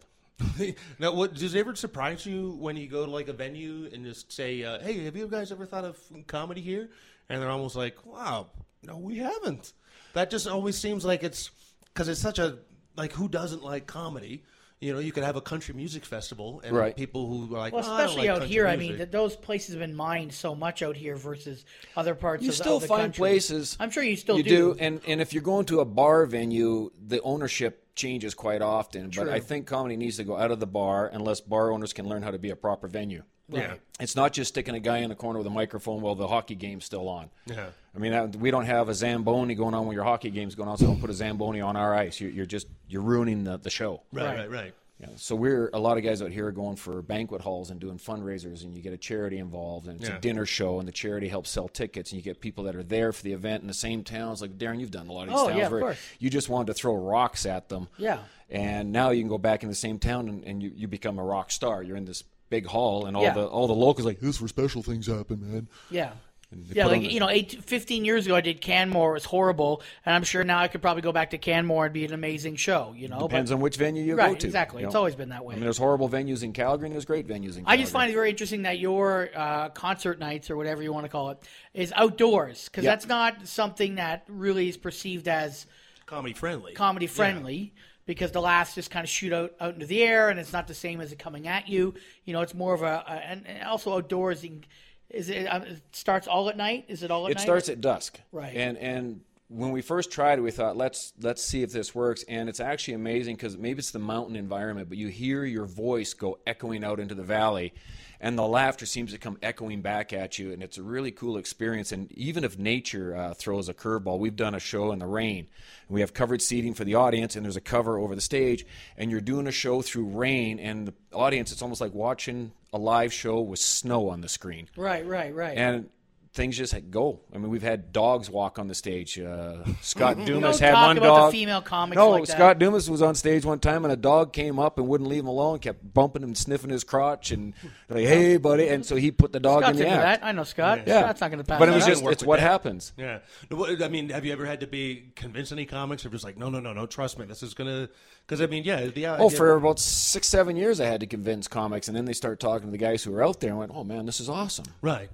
now, what does it ever surprise you when you go to like a venue and just say, uh, "Hey, have you guys ever thought of comedy here?" And they're almost like, "Wow, no, we haven't." That just always seems like it's because it's such a like who doesn't like comedy. You know, you could have a country music festival and Right. people who are like, Well, "Oh, I don't especially like out country here, I mean, th- those places have been mined so much out here versus other parts You of the, still of the find country. places. I'm sure you still you do. and and if you're going to a bar venue, the ownership changes quite often. True. But I think comedy needs to go out of the bar unless bar owners can learn how to be a proper venue. Yeah. It's not just sticking a guy in the corner with a microphone while the hockey game's still on. Yeah. I mean, we don't have a Zamboni going on when your hockey game's going on, so don't put a Zamboni on our ice. You're, you're just, you're ruining the, the show. right, Right. right, right. Yeah. So we're, a lot of guys out here are going for banquet halls and doing fundraisers, and you get a charity involved, and it's Yeah. a dinner show, and the charity helps sell tickets, and you get people that are there for the event in the same towns. Like, Darren, you've done a lot of these Oh, towns yeah, of where course. you just wanted to throw rocks at them. Yeah. And now you can go back in the same town and, and you, you become a rock star. You're in this big hall, and all Yeah. the all the locals like this is where special things happen, man. Yeah. They Yeah, like the- you know, eight, 15 years ago I did Canmore. It was horrible, and I'm sure now I could probably go back to Canmore and be an amazing show. You know, Depends but, on which venue you right, go to. exactly. you It's know. always been that way. I mean, there's horrible venues in Calgary, and there's great venues in Calgary. I just find it very interesting that your uh, concert nights or whatever you want to call it is outdoors because Yeah. that's not something that really is perceived as Comedy friendly. comedy friendly because the laughs just kind of shoot out, out into the air and it's not the same as it coming at you. You know, it's more of a, a and, and also outdoors. you can- Is it, it starts all at night? Is it all at it night? It starts at dusk Right. and and when we first tried it we thought let's let's see if this works. And it's actually amazing because maybe it's the mountain environment but you hear your voice go echoing out into the valley and the laughter seems to come echoing back at you and it's a really cool experience. And even if nature uh, throws a curveball we've done a show in the rain. And we have covered seating for the audience and there's a cover over the stage and you're doing a show through rain and the audience it's almost like watching a live show with snow on the screen. Right, right, right. and things just go. I mean, we've had dogs walk on the stage. Uh, Scott Dumas had talk one about the dog. female comics no, like that. Scott Dumas was on stage one time, and a dog came up and wouldn't leave him alone. Kept bumping him, sniffing his crotch, and like, "Hey, buddy!" And so he put the dog Scott's in the into act. that. I know Scott. Yeah. Scott's not going to pass But it was just it's what that. happens. Yeah. I mean, have you ever had to be convince any comics, or just like, no, no, no, no, trust me, this is gonna? Because I mean, yeah, the Oh, idea- for about six, seven years, I had to convince comics, and then they start talking to the guys who were out there, and went, "Oh man, this is awesome." Right.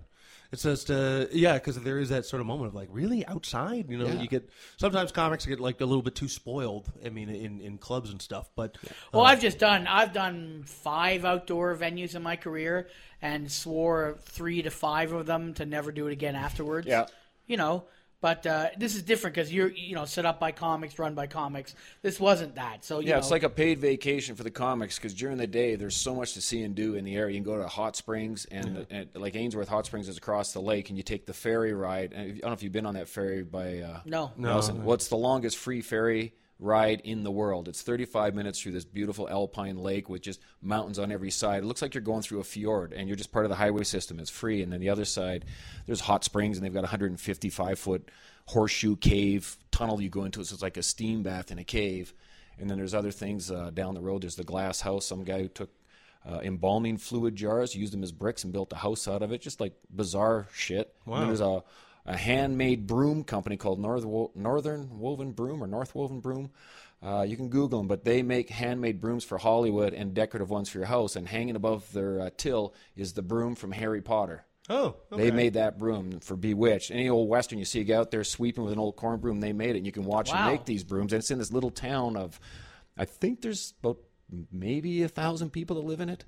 It's just uh, yeah, because there is that sort of moment of like, really outside, you know, Yeah. you get sometimes comics get like a little bit too spoiled. I mean, in, in clubs and stuff, but Well, uh, I've just done. I've done five outdoor venues in my career, and swore three to five of them to never do it again afterwards. Yeah. You know, but uh, this is different because you're you know set up by comics, run by comics. This wasn't that. So you Yeah, know, it's like a paid vacation for the comics because during the day there's so much to see and do in the area. You can go to Hot Springs and, and like Ainsworth Hot Springs is across the lake, and you take the ferry ride. And I don't know if you've been on that ferry by uh, No. No. Nelson. Well, it's the longest free ferry ride in the world. It's 35 minutes through this beautiful alpine lake with just mountains on every side. It looks like you're going through a fjord, and you're just part of the highway system. It's free, and then the other side there's hot springs, and they've got a 155 foot horseshoe cave tunnel you go into. So it's like a steam bath in a cave. And then there's other things uh, down the road. There's the glass house. Some guy who took uh, embalming fluid jars, used them as bricks, and built a house out of it. Just like bizarre shit. And Wow. there's a, a handmade broom company called North Wo- Northern Woven Broom or North Woven Broom. Uh, you can Google them, but they make handmade brooms for Hollywood and decorative ones for your house. And hanging above their uh, till is the broom from Harry Potter. oh, okay. They made that broom for Bewitched. Any old western you see a guy out there sweeping with an old corn broom, they made it. And you can watch Wow. them make these brooms. And it's in this little town of, I think there's about maybe a thousand people that live in it.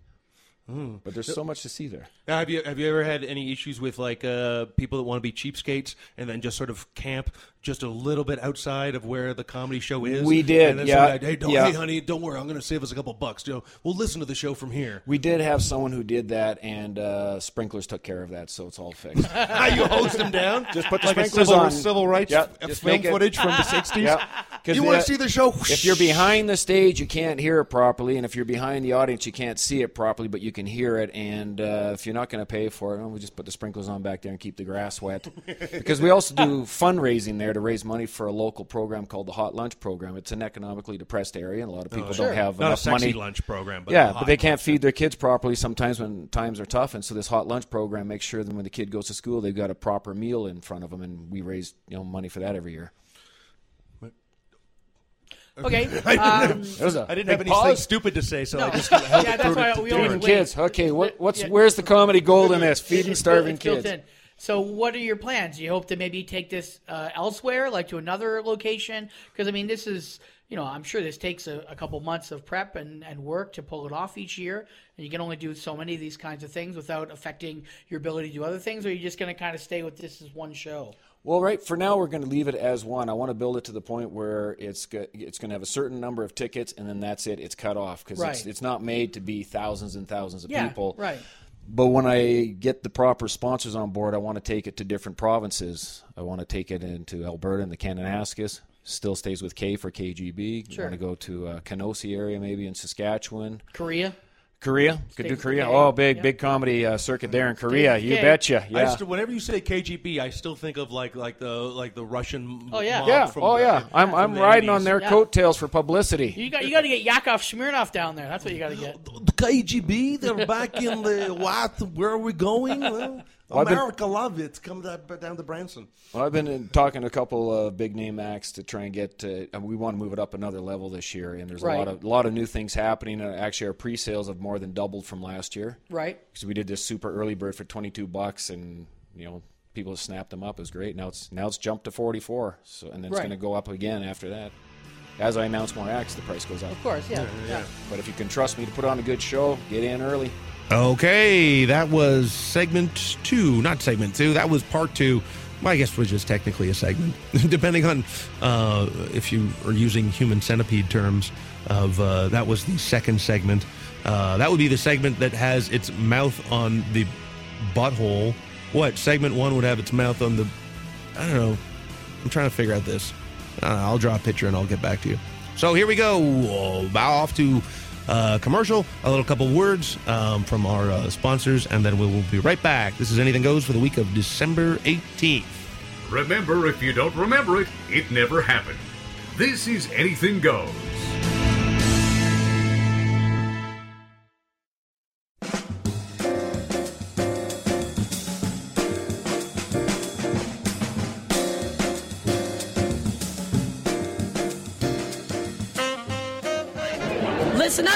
But there's so much to see there. Now, have you have you ever had any issues with like uh, people that want to be cheapskates and then just sort of camp just a little bit outside of where the comedy show is? We did, And then yeah, some guy, hey, don't, yeah. hey, honey, don't worry, I'm going to save us a couple bucks. You know, we'll listen to the show from here. We did have someone who did that, and uh, sprinklers took care of that, so it's all fixed. you hose them down. Just put the like a sprinklers civil, on. civil rights Yeah, f- film footage from the '60s. Yeah. 'Cause You want to see the show? If you're behind the stage, you can't hear it properly, and if you're behind the audience, you can't see it properly, but you can hear it. And uh, if you're not going to pay for it, well, we just put the sprinklers on back there and keep the grass wet. because we also do fundraising there to raise money for a local program called the Hot Lunch Program. It's an economically depressed area, and a lot of people don't have Not a enough sexy money. lunch program, but yeah, a but they can't feed their kids properly sometimes when times are tough, and so this hot lunch program makes sure that when the kid goes to school, they've got a proper meal in front of them, and we raise you know money for that every year. Okay. There's a I didn't have anything pause. stupid to say, so No. I just held Yeah, it that's through why to we Darren. always Feeding wait. kids. Okay, what, what's Yeah. where's the comedy gold in this? Feeding It's starving built- kids. in. So, what are your plans? Do you hope to maybe take this uh, elsewhere, like to another location? Because I mean, this is you know, I'm sure this takes a, a couple months of prep and, and work to pull it off each year, and you can only do so many of these kinds of things without affecting your ability to do other things. Or are you just going to kind of stay with this as one show? Well, right for now, we're going to leave it as one. I want to build it to the point where it's go- it's going to have a certain number of tickets, and then that's it. It's cut off because it's, Right. it's not made to be thousands and thousands of Yeah, people. right. But when I get the proper sponsors on board, I want to take it to different provinces. I want to take it into Alberta and the Kananaskis. Still stays with K for KGB. Sure. want to go to uh, Kenosee area, maybe in Saskatchewan. Korea. Korea, could Stays do Korea. K, Oh, big yeah. big comedy uh, circuit there in Korea. with You K. betcha. I Yeah. still, whenever you say KGB, I still think of like like the like the Russian. Oh, yeah. mob yeah. From Oh the, yeah. I'm I'm riding 80s. on their Yeah. coattails for publicity. You got you got to get Yakov Smirnoff down there. That's what you got to get. The KGB, they're back in the what? Where are we going? Well, Well, I've been- America love it. Come down, down to Branson. Well, I've been in, talking to a couple of big name acts to try and get. To, and we want to move it up another level this year, and there's a lot of a lot of new things happening. Uh, actually, our pre-sales have more than doubled from last year. Right. Because we did this super early bird for 22 bucks, and you know people snapped them up. It was great. Now it's now it's jumped to 44. So and then it's Right. going to go up again after that. As I announce more acts, the price goes up. Of course, yeah. yeah. But if you can trust me to put on a good show, get in early. Okay, that was segment two, not segment two. That was part two. I guess was just technically a segment, depending on uh, if you are using human centipede terms. Of uh, that was the second segment. Uh, that would be the segment that has its mouth on the butthole. What segment one would have its mouth on the? I don't know. I'm trying to figure out this. Uh, I'll draw a picture and I'll get back to you. So here we go. Bow off to uh, commercial, a little couple words um, from our uh, sponsors, and then we will be right back. This is Anything Goes for the week of December 18th. Remember, if you don't remember it, it never happened. This is Anything Goes.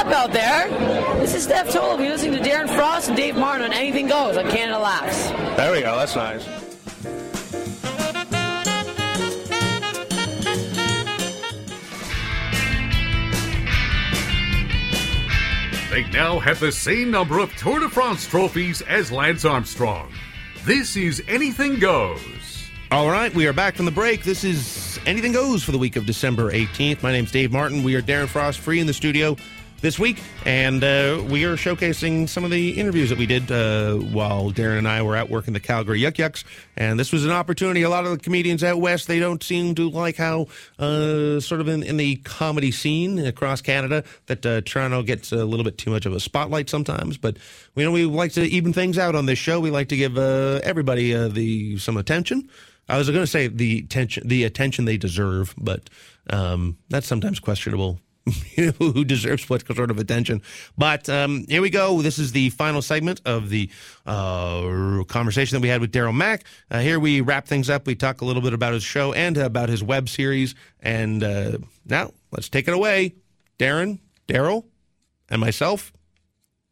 Up out there. This is Steph Toll. You're listening to Darren Frost and Dave Martin on Anything Goes on Canada Laughs. There we go. That's nice. They now have the same number of Tour de France trophies as Lance Armstrong. This is Anything Goes. All right, we are back from the break. This is Anything Goes for the week of December 18th. My name's Dave Martin. We are Darren Frost free in the studio this week, and uh, we are showcasing some of the interviews that we did uh, while Darren and I were out working the Calgary Yuk Yuk's. And this was an opportunity. A lot of the comedians out west, they don't seem to like how, uh, sort of in, in the comedy scene across Canada, that uh, Toronto gets a little bit too much of a spotlight sometimes. But you know, we like to even things out on this show. We like to give uh, everybody uh, the some attention. I was going to say the attention, the attention they deserve, but um, that's sometimes questionable. who deserves what sort of attention? But um, here we go. This is the final segment of the uh, conversation that we had with Daryl Mack. Uh, here we wrap things up. We talk a little bit about his show and about his web series. And uh, now let's take it away, Darren, Daryl, and myself.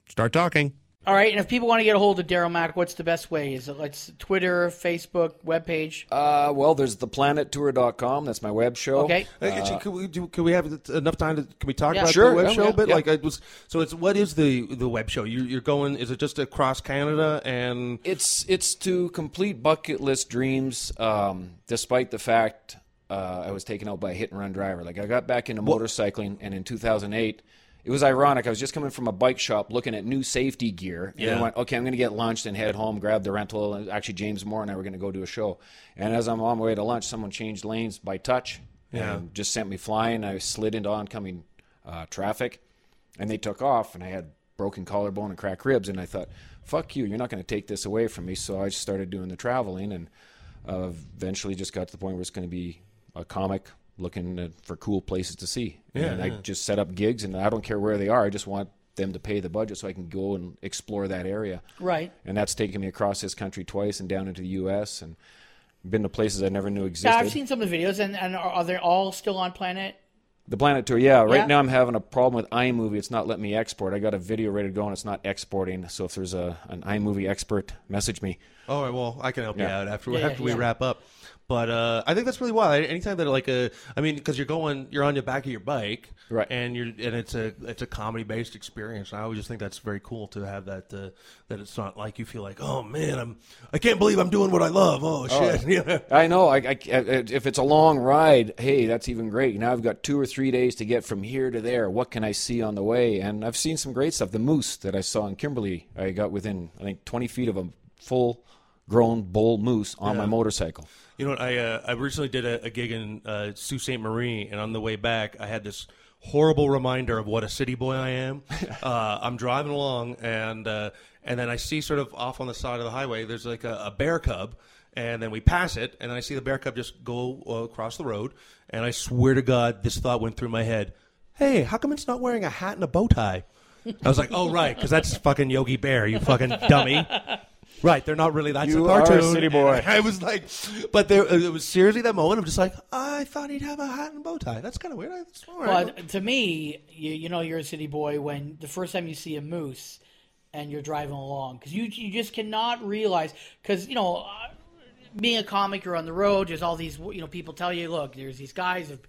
Start talking. All right, and if people want to get a hold of Daryl Mack, what's the best way? Is it like Twitter, Facebook, webpage? Uh, well, there's theplanettour.com. That's my web show. Okay. Hey, actually, could we do? Could we have enough time to? Can we talk Yeah. about Sure, the web yeah, show yeah, a bit? yeah. Like, I was. So it's what is the the web show? You, you're going? Is it just across Canada and? It's it's to complete bucket list dreams, um, despite the fact uh, I was taken out by a hit and run driver. Like I got back into motorcycling, and in 2008, it was ironic. I was just coming from a bike shop looking at new safety gear, and Yeah. I went, okay, I'm going to get lunch, and head home, grab the rental. And actually, James Moore and I were going to go do a show. And as I'm on my way to lunch, someone changed lanes by touch, Yeah. and just sent me flying. I slid into oncoming uh, traffic, and they took off, and I had broken collarbone and cracked ribs, and I thought, fuck you, you're not going to take this away from me. So I just started doing the traveling, and uh, eventually just got to the point where it's going to be a comic looking at, for cool places to see. Yeah, and I just set up gigs, and I don't care where they are. I just want them to pay the budget so I can go and explore that area. Right. And that's taken me across this country twice and down into the U.S. and been to places I never knew Yeah, existed. I've seen some of the videos, and, and are, are they all still on Planet? The Planet Tour, yeah. Right Yeah. now, I'm having a problem with iMovie. It's not letting me export. I got a video ready to go, and it's not exporting. So if there's a an iMovie expert, message me. All right, well, I can help you out after Yeah, after we yeah. wrap up. But uh, I think that's really wild. Anytime that like a, I mean, because you're going, you're on the back of your bike, Right. And you're, and it's a, it's a comedy based experience. I always just think that's very cool to have that. Uh, that it's not like you feel like, oh man, I'm, I can't believe I'm doing what I love. Oh shit, yeah. I know. I, I- if it's a long ride, hey, that's even great. Now I've got two or three days to get from here to there. What can I see on the way? And I've seen some great stuff. The moose that I saw in Kimberley, I got within I think 20 feet of a full grown bull moose on my motorcycle. You know what? I uh, I recently did a, a gig in uh, Sault Ste. Marie, and on the way back, I had this horrible reminder of what a city boy I am. uh, I'm driving along, and uh, and then I see sort of off on the side of the highway, there's like a, a bear cub, and then we pass it, and then I see the bear cub just go uh, across the road, and I swear to God, this thought went through my head: Hey, how come it's not wearing a hat and a bow tie? I was like, oh right, because that's fucking Yogi Bear, you fucking dummy. Right, they're not really. That's You a are a cartoon. city boy. And I was like, but there, it was seriously that moment. I'm just like, I thought he'd have a hat and bow tie. That's kind of weird. That's all right. Well, to me, you, you know, you're a city boy when the first time you see a moose and you're driving along because you you just cannot realize because you know. Uh, being a comic, you're on the road. There's all these, you know, people tell you, look, there's these guys, that,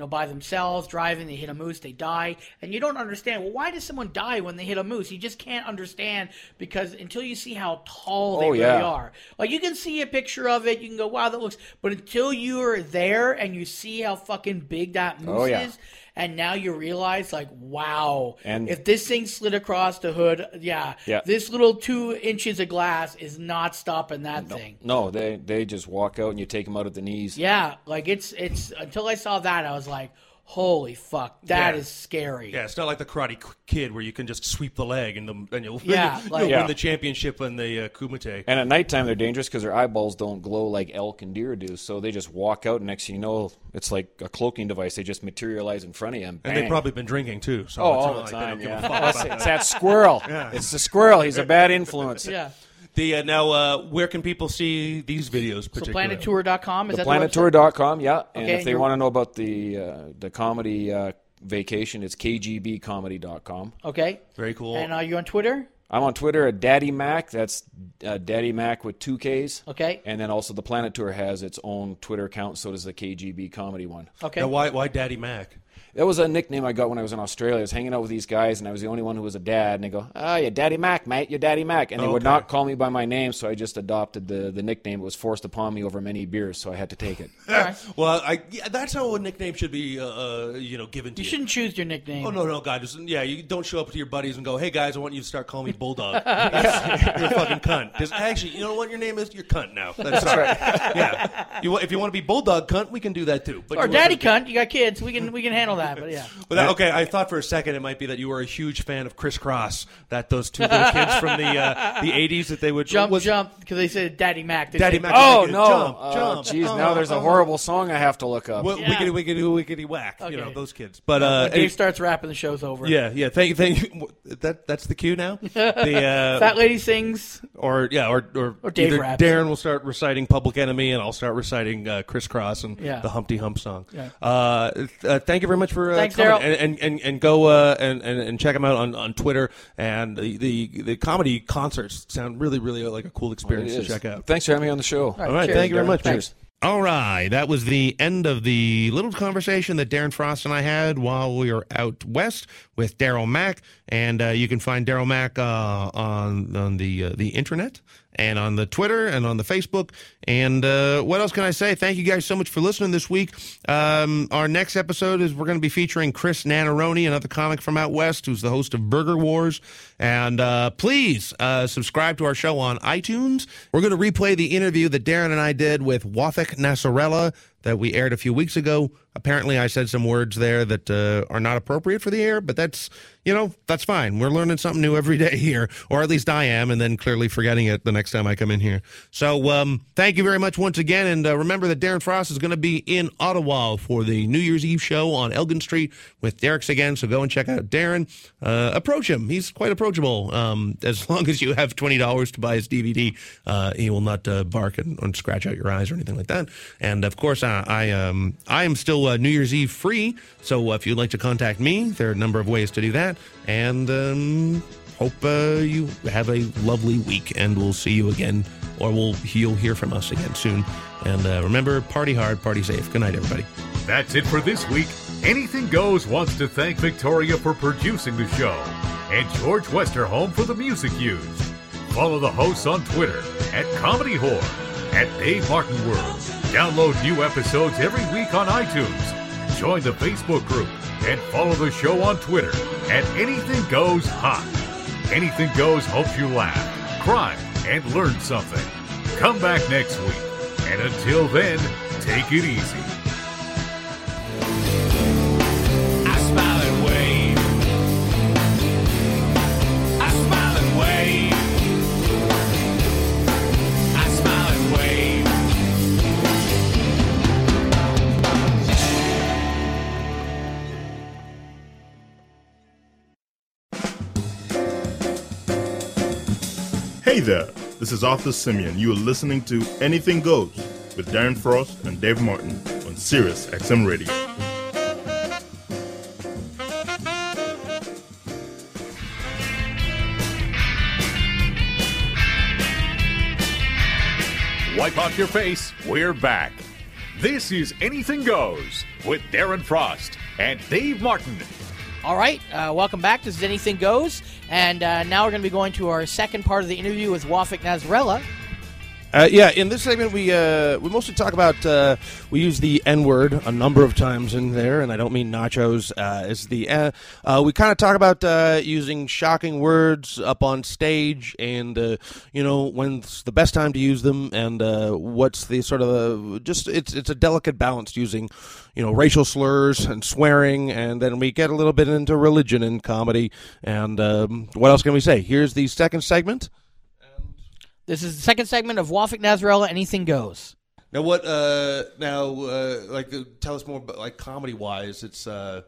you know, by themselves driving. They hit a moose, they die, and you don't understand. Well, why does someone die when they hit a moose? You just can't understand because until you see how tall they Oh, really are. Like you can see a picture of it, you can go, wow, that looks. But until you're there and you see how fucking big that oh, moose Oh, yeah. is, and now you realize, like, wow, And- if this thing slid across the hood, yeah, Yeah. this little two inches of glass is not stopping that thing. No, they they just walk out and you take them out at the knees. Yeah, like it's it's until I saw that I was like, Holy fuck, that Yeah. is scary. Yeah, it's not like the Karate Kid where you can just sweep the leg and, the, and you'll, Yeah, you'll like- win Yeah. the championship in the uh, Kumite. And at nighttime, they're dangerous because their eyeballs don't glow like elk and deer do. So they just walk out, and next thing you know, it's like a cloaking device. They just materialize in front of you. And, And they've probably been drinking too. So Oh, it's all the like time, don't give a yeah. It's, that. that squirrel. Yeah. It's the squirrel. He's a bad influence. Yeah. The uh, now, uh, where can people see these videos? So Particularly, planettour.com is that the website? Planettour.com, yeah. And if they you're- want to know about the uh, the comedy uh, vacation, it's kgbcomedy.com. Okay. Very cool. And are you on Twitter? I'm on Twitter at Daddy Mac. That's uh, Daddy Mac with two Ks. Okay. And then also the Planet Tour has its own Twitter account. So does the KGB comedy one. Okay. Now, why why Daddy Mac? That was a nickname I got when I was in Australia. I was hanging out with these guys, and I was the only one who was a dad. And they go, "Ah, you're Daddy Mac, mate. You're Daddy Mac." And they would not call me by my name, so I just adopted the the nickname. It was forced upon me over many beers, so I had to take it. Well, I yeah, that's how a nickname should be, uh, uh, you know, given to You you. shouldn't choose your nickname. Oh no, no, God! just- Yeah, you don't show up to your buddies and go, "Hey guys, I want you to start calling me Bulldog." You're a fucking cunt. 'Cause actually, you know what your name is? You're cunt now. That's, right. Yeah, you, if you want to be Bulldog cunt, we can do that too. But or daddy want cunt. You got kids. We can we can handle that. But yeah. But that, okay, I thought for a second it might be that you were a huge fan of Kris Kross. That those two little kids from the uh, the '80s that they would Jump, was, jump, because they said Daddy Mac. They Daddy Mac. Oh no! jump, Oh, jump. jeez, Oh, now there's a oh. horrible song I have to look up. Well, Yeah. Wiggity wiggity wiggity whack. You know those kids. But When uh, Dave any- starts rapping, the show's over. yeah, yeah. Thank you, thank you. That that's the cue now. The uh, Fat lady sings. or yeah, or or, Or Dave raps. Darren will start reciting Public Enemy, and I'll start reciting uh, Kris Kross and Yeah. the Humpty Hump song. Yeah. Uh, uh, thank you very much for uh, Thanks, coming. And, and and and go uh, and, and and check them out on, on Twitter and the, the the comedy concerts sound really really like a cool It experience to check out. Thanks for having me on the show. All right, cheers, thank you very much. Thanks. All right, that was the end of the little conversation that Darren Frost and I had while we were out west with Daryl Mack, and uh, you can find Daryl Mack uh, on on the uh, the internet and on the Twitter and on the Facebook. And uh, what else can I say? Thank you guys so much for listening this week. Um, our next episode is we're going to be featuring Chris Nanaroni, another comic from out west, who's the host of Burger Wars. And uh, please uh, subscribe to our show on iTunes. We're going to replay the interview that Darren and I did with Wafik Nasrallah that we aired a few weeks ago. Apparently, I said some words there that uh, are not appropriate for the air, but that's, you know, that's fine. We're learning something new every day here, or at least I am, and then clearly forgetting it the next time I come in here. So, um, thank you very much once again. And uh, remember that Darren Frost is going to be in Ottawa for the New Year's Eve show on Elgin Street with Derek's again. So, go and check out Darren. Uh, approach him. He's quite approachable. Um, as long as you have $20 to buy his DVD, uh, he will not uh, bark and, and scratch out your eyes or anything like that. And of course, I, um, I am still uh, New Year's Eve free. So, if you'd like to contact me, there are a number of ways to do that. And um, hope uh, you have a lovely week, and we'll see you again, or we'll you'll hear from us again soon. And uh, remember, party hard, party safe. Good night, everybody. That's it for this week. Anything Goes wants to thank Victoria for producing the show and George Westerholm for the music used. Follow the hosts on Twitter at Comedy at Dave Martin World. Download new episodes every week on iTunes. Join the Facebook group and follow the show on Twitter at Anything Goes Hot. Anything Goes hopes you laugh, cry, and learn something. Come back next week. And until then, take it easy. Hey there, this is Arthur Simeon. You are listening to Anything Goes with Darren Frost and Dave Martin on Sirius XM Radio. Wipe off your face. We're back. This is Anything Goes with Darren Frost and Dave Martin. All right, uh, welcome back. This is Anything Goes, and uh, now we're going to be going to our second part of the interview with Wafik Nasrallah. Uh, yeah, in this segment, we uh, we mostly talk about uh, we use the N word a number of times in there, and I don't mean nachos. Uh, is the uh, uh, we kind of talk about uh, using shocking words up on stage, and uh, you know when's the best time to use them, and uh, what's the sort of uh, just it's it's a delicate balance using you know racial slurs and swearing, and then we get a little bit into religion and comedy, and um, what else can we say? Here's the second segment. This is the second segment of Wafik Nasrallah. Anything goes. Now what? Uh, now, uh, like, uh, tell us more about like comedy wise. It's uh,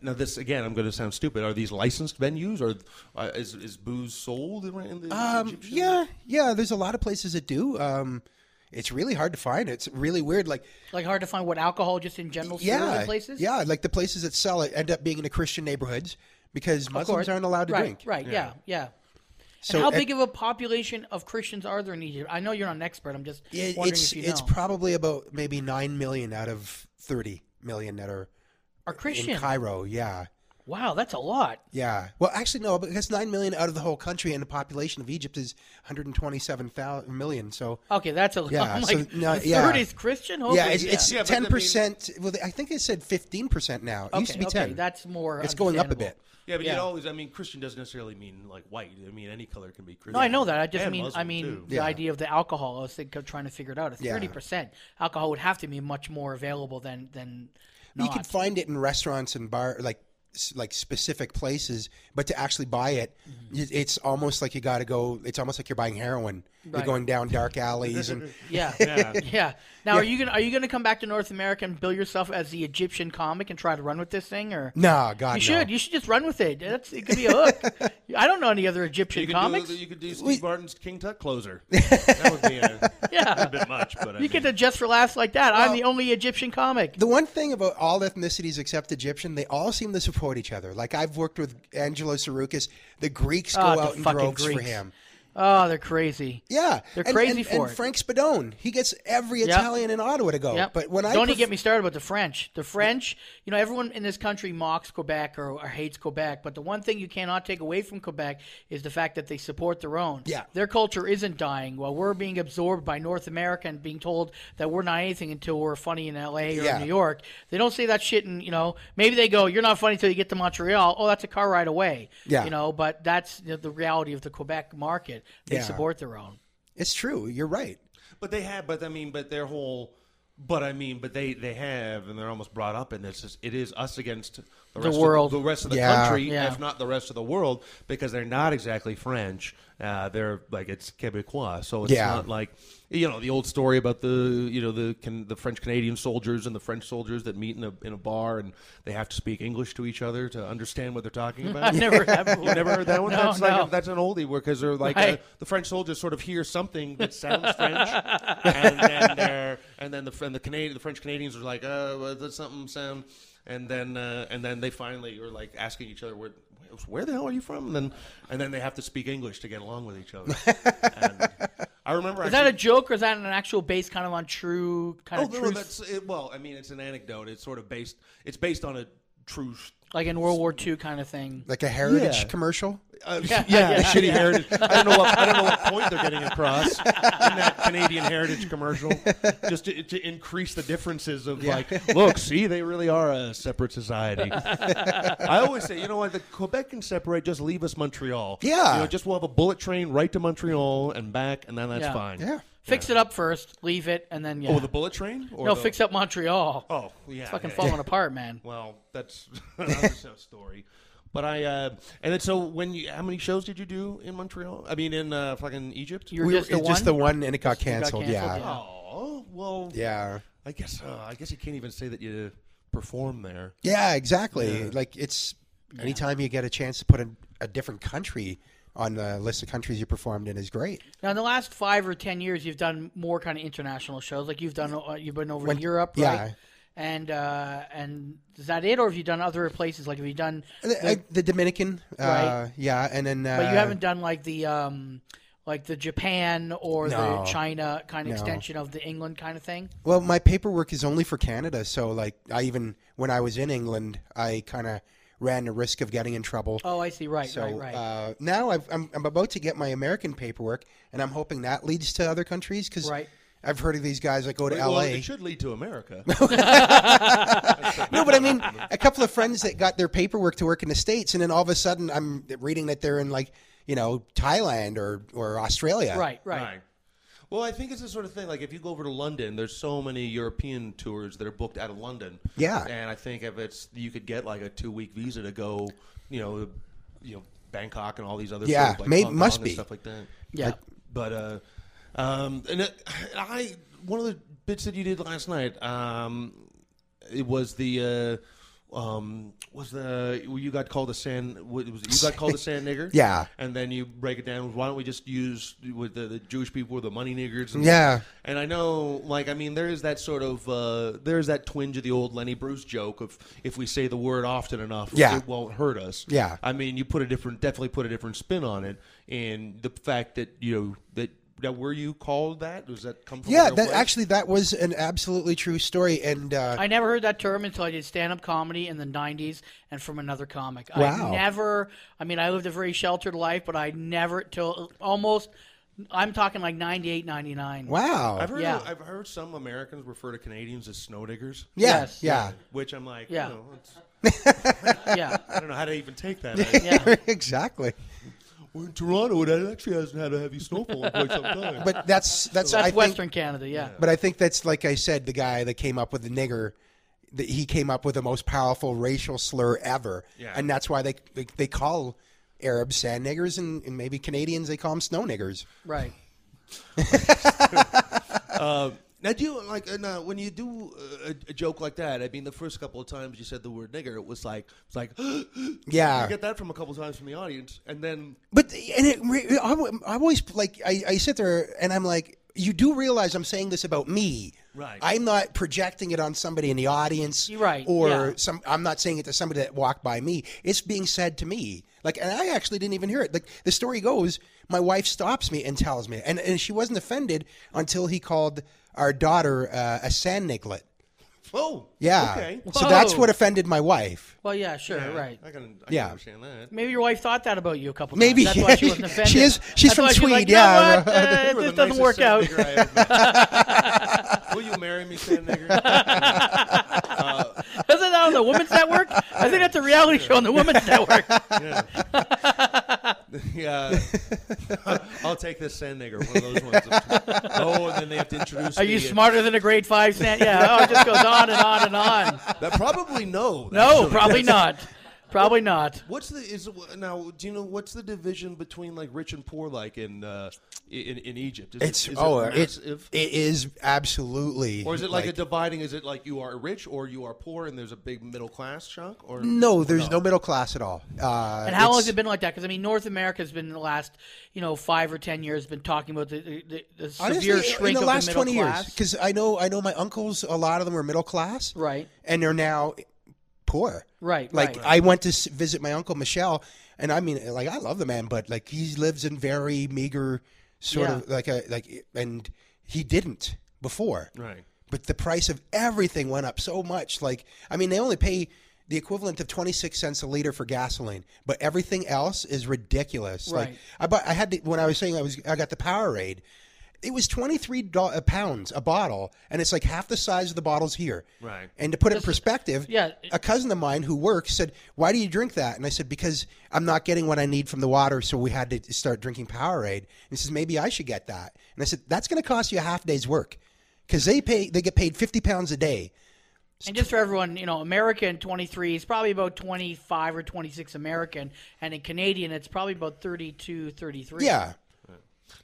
now this again. I'm going to sound stupid. Are these licensed venues or uh, is is booze sold in in the Um, Egyptian? yeah, yeah. There's a lot of places that do. Um, it's really hard to find. It's really weird. Like, Like hard to find what alcohol just in general yeah, in places. yeah. Like the places that sell it end up being in the Christian neighborhoods because Muslims aren't allowed to right, drink. Right. Yeah. Yeah. So and how big of a population of Christians are there in Egypt? I know you're not an expert. I'm just Yeah, wondering it's if you know. it's probably about maybe nine million out of thirty million that are Are Christian. in Cairo. Yeah, wow, that's a lot. yeah. Well, actually, no, because nine million out of the whole country, and the population of Egypt is 127 million. So Okay, that's a yeah, I'm so, like, no, a yeah. third is Christian. Holy- yeah, it's, it's Yeah, ten mean- percent. Well, I think it said fifteen percent now. It used to be okay, ten. that's more It's going up a bit. Yeah, but Yeah. you always. I mean, Christian doesn't necessarily mean like white. I mean, any color can be Christian. No, I know that. I just And mean, I mean, too. the idea of the alcohol. I was thinking, trying to figure it out. It's Yeah. thirty percent. Alcohol would have to be much more available than than. You Not. can find it in restaurants and bar like s- like specific places, but to actually buy it, Mm-hmm. it's almost like you got to go. It's almost like you're buying heroin. You're going down dark alleys and Yeah, Yeah. yeah. Now, Yeah. are you gonna are you gonna come back to North America and bill yourself as the Egyptian comic and try to run with this thing, or no, God, you no. should you should just run with it. That's it could be a hook. I don't know any other Egyptian You comics. do, you could do Steve Martin's King Tut closer. that would be a, Yeah. a bit much, but I you mean, get to just for laughs like that. I'm the only Egyptian comic. The one thing about all ethnicities except Egyptian, they all seem to support each other. Like I've worked with Angelo Tsarouchas. The Greeks ah, go Oh, out in fucking droves for him. Oh, they're crazy. Yeah, They're and, crazy and, for and it. Frank Spadone, he gets every Yep. Italian in Ottawa to go. Yep. But when I don't pref- even get me started about the French. The French, you know, everyone in this country mocks Quebec or, or hates Quebec, but the one thing you cannot take away from Quebec is the fact that they support their own. Yeah. their culture isn't dying while we're being absorbed by North America and being told that we're not anything until we're funny in L.A. or Yeah. New York. They don't say that shit, and you know, maybe they go, "You're not funny until you get to Montreal." Oh, that's a car ride away. Yeah. you know, but that's the, the reality of the Quebec market. They Yeah. support their own. it's true. You're right. but they have. But I mean, but their whole. But I mean, but they they have, and they're almost brought up in this. is- It is us against the, The rest world. of the rest of the Yeah. country, Yeah. if not the rest of the world, because they're not exactly French. Uh, they're like it's Quebecois, so it's Yeah. not like you know the old story about the you know the can, the French Canadian soldiers and the French soldiers that meet in a in a bar and they have to speak English to each other to understand what they're talking about. I've never, never, You never heard that one? No, that's no. like that's an oldie because they're like Right. uh, the French soldiers sort of hear something that sounds French, and then they're and then the and the Canadian the French Canadians are like, uh, well, that's something sound, and then uh, and then they finally are like asking each other where. Where the hell are you from? And then, and then they have to speak English to get along with each other. And I remember. Is that a joke or is that an actual base kind of on true kind Oh of true no, that's it, well. I mean, it's an anecdote. It's sort of based. It's based on a true. Like in World War II kind of thing. Like a heritage Yeah. commercial. Uh, Yeah, yeah, yeah, a shitty yeah. heritage. I don't know what I don't know what point they're getting across in that Canadian heritage commercial, just to, to increase the differences of like, look, see, they really are a separate society. I always say, you know what, the Quebec can separate. Just leave us Montreal. Yeah. you know, just we'll have a bullet train right to Montreal and back, and then that's Yeah. fine. Yeah. Fix it up first, leave it, and then yeah. Oh, the bullet train? Or no, the- fix up Montreal. Oh, yeah, it's fucking yeah, falling yeah. apart, man. Well, that's another story. But I uh, and then so when you how many shows did you do in Montreal? I mean in uh, fucking Egypt. You're We just were- the just one? the one, and it got Just- it got canceled. canceled, yeah. yeah. Oh well, Yeah. I guess uh, I guess you can't even say that you perform there. Yeah, exactly. Like it's anytime you get a chance to put a, a different country on the list of countries you performed in is great. Now, in the last five or ten years, you've done more kind of international shows. Like you've done, uh, you've been over When- to Europe, yeah. right? And uh, and is that it, or have you done other places? Like have you done? The, I- the Dominican, uh, Right. yeah, and then uh, but you haven't done like the um, like the Japan or No. the China kind of No. extension of the England kind of thing. Well, my paperwork is only for Canada, so like I even when I was in England, I kind of ran the risk of getting in trouble. Oh, I see. Right, so, right, right. Uh, now I've, I'm, I'm about to get my American paperwork, and I'm hoping that leads to other countries because Right. I've heard of these guys that go to Well, LA. it should lead to America. no, but I mean, a couple of friends that got their paperwork to work in the states, and then all of a sudden, I'm reading that they're in like you know Thailand or or Australia. Right, right. Well, I think it's the sort of thing. Like if you go over to London, there's so many European tours that are booked out of London. Yeah. and I think if it's you could get like a two week visa to go, you know, you know, Bangkok and all these other Yeah, like, may- must be. stuff like that. Yeah. but uh, um, and it, I one of the bits that you did last night, um, it was the. Uh, um, was the you got called a sand? Was it you got called a sand nigger? Yeah. and then you break it down. Why don't we just use with the, the Jewish people were the money niggers? And Yeah. and I know, like, I mean, there is that sort of uh, there's that twinge of the old Lenny Bruce joke of if we say the word often enough, Yeah. it won't hurt us. Yeah. I mean, you put a different, definitely put a different spin on it, and the fact that you know that. Now, were you called that? Does that come from? Yeah, that place? actually that was an absolutely true story, and uh, I never heard that term until I did stand up comedy in the 90s and from another comic. Wow. I never, I mean, I lived a very sheltered life, but I never, till almost, I'm talking like 98, 99. Wow. I've heard, Yeah. I've heard some Americans refer to Canadians as snow diggers. Yeah, Yes. yeah. Which I'm like, Yeah. you know, it's, Yeah. I don't know how to even take that. Yeah. exactly. We're in Toronto, and it actually hasn't had a heavy snowfall in quite some time. But that's that's That's I think- Western Canada, yeah. But I think that's like I said, the guy that came up with the nigger, that he came up with the most powerful racial slur ever, Yeah. and that's why they they, they call Arabs sand niggers, and, and maybe Canadians they call them snow niggers. Right. uh, now, do you like uh, when you do uh, a, a joke like that? I mean, the first couple of times you said the word nigger, it was like it's like Yeah. You get that from a couple of times from the audience, and then But and it, I, I always like I, I sit there and I'm like, you do realize I'm saying this about me, Right. I'm not projecting it on somebody in the audience, Right, Or yeah. some. I'm not saying it to somebody that walked by me. It's being said to me. Like, and I actually didn't even hear it. Like the story goes, my wife stops me and tells me, and and she wasn't offended until he called our daughter uh, a sand niglet. oh Yeah. okay, So that's what offended my wife. Well, yeah, sure, Yeah, right. I can, I Yeah. can understand that. Maybe your wife thought that about you a couple Maybe, times. That's why she wasn't offended. She is- she's That's from why she like, "You know yeah. what? Uh, You were this the doesn't nicest work sand out. nigger I ever met. Will you marry me, sand nigger? uh, Isn't that on the Women's Network? I think that's a reality show on the Women's Network. yeah, I'll take this sand nigger. One of those ones. Oh, and then they have to introduce. Are you the, uh, smarter than a grade five stand? Yeah. Oh, it just goes on and on and on. That probably no. No, actually. probably not. Probably not. What's the is now? Do you know what's the division between like rich and poor like in uh, in, in Egypt? Is It's it, is oh, it it's massive? it is absolutely. or is it like, a dividing? Is it like you are rich or you are poor, and there's a big middle class chunk? Or No, there's no, middle class at all. Uh, And how long has it been like that? Because I mean, North America has been in the last, you know, five or ten years been talking about the, the, the, the Honestly, severe shrink in the of last the middle twenty years, class. because I know I know my uncles. A lot of them were middle class, Right. and they're now poor. Right, Like right. I went to visit my uncle Michelle, and I mean, like I love the man, but like he lives in very meager sort Yeah. of like a like, and he didn't before. Right. But the price of everything went up so much. Like I mean, they only pay. The equivalent of twenty six cents a liter for gasoline, but everything else is ridiculous. Like Right. I bought, I had to, when I was saying I was, I got the Powerade. It was twenty three uh, pounds a bottle, and it's like half the size of the bottles here. Right. And to put it in perspective, yeah. a cousin of mine who works said, "Why do you drink that?" And I said, "Because I'm not getting what I need from the water, so we had to start drinking Powerade." And he says, "Maybe I should get that." And I said, "That's going to cost you a half day's work, because they pay, they get paid fifty pounds a day." And just for everyone, you know, American 23 is probably about 25 or 26 American, and in Canadian it's probably about 32, 33. Yeah.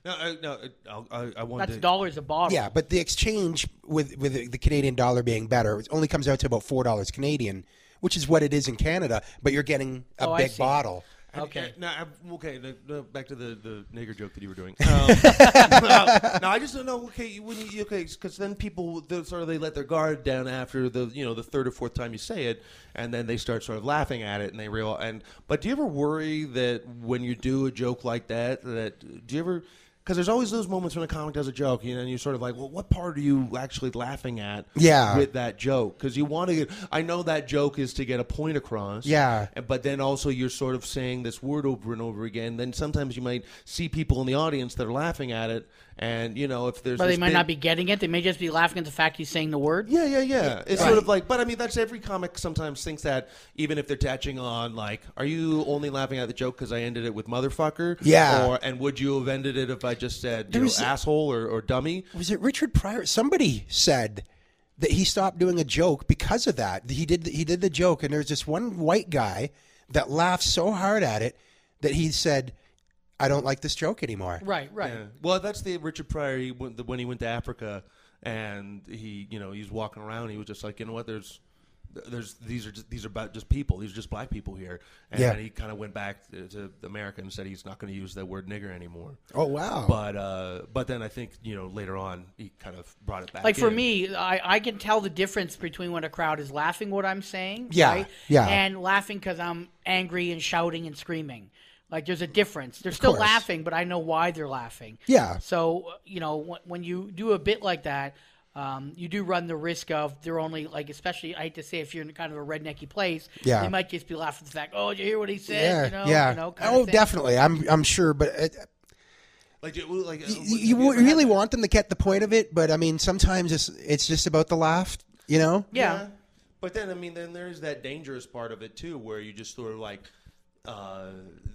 No, I, no, uh, I, I, I wanted That's to, dollars a bottle. Yeah, but the exchange with with the- the Canadian dollar being better it only comes out to about four dollars Canadian, which is what it is in Canada. But you're getting a Oh, I big see. bottle. Okay. Now, I'm- okay. no, no, back to the, the nigger joke that you were doing. Um, no, no, I just don't know. Okay, when you okay, because then people they sort of they let their guard down after the you know the third or fourth time you say it, and then they start sort of laughing at it, and they real and. But do you ever worry that when you do a joke like that, that do you ever because there's always those moments when a comic does a joke, you know, and you're sort of like, well, what part are you actually laughing at? Yeah. with that joke, because you want to get. I know that joke is to get a point across. Yeah. but then also you're sort of saying this word over and over again. Then sometimes you might see people in the audience that are laughing at it, and you know if there's. But they might big- not be getting it. They may just be laughing at the fact he's saying the word. Yeah, yeah, yeah. It's Right. sort of like, but I mean, that's every comic sometimes thinks that, even if they're touching on, like, are you only laughing at the joke because I ended it with motherfucker? Yeah. Or, and would you have ended it if I just said, you know, was- asshole or, or dummy? Was it Richard Pryor? Somebody said that he stopped doing a joke because of that. He did he did the joke, and there's this one white guy that laughed so hard at it that he said, "I don't like this joke anymore." Right, right. Yeah. Well, that's the Richard Pryor. He went, when he went to Africa, and he, you know, he's walking around. He was just like, you know what? There's, there's these are just, these are about just people. These are just black people here. And Yeah. then he kind of went back to, to America and said he's not going to use the word nigger anymore. Oh, wow. But uh, but then I think you know later on he kind of brought it back. Like for me, I, I can tell the difference between when a crowd is laughing what I'm saying, Yeah, right? yeah. and laughing because I'm angry and shouting and screaming. Like there's a difference. They're still course. laughing, but I know why they're laughing. Yeah. So you know when you do a bit like that, um, you do run the risk of they're only like, especially I hate to say if you're in kind of a rednecky place, Yeah. they might just be laughing at the fact, oh, did you hear what he said? Yeah, you know, yeah. You know, kind oh, of thing. definitely. I'm I'm sure, but it, like like uh, you, you would really want them to get the point of it. But I mean, sometimes it's it's just about the laugh. You know? Yeah. But then, I mean, then there's that dangerous part of it too, where you just sort of like uh,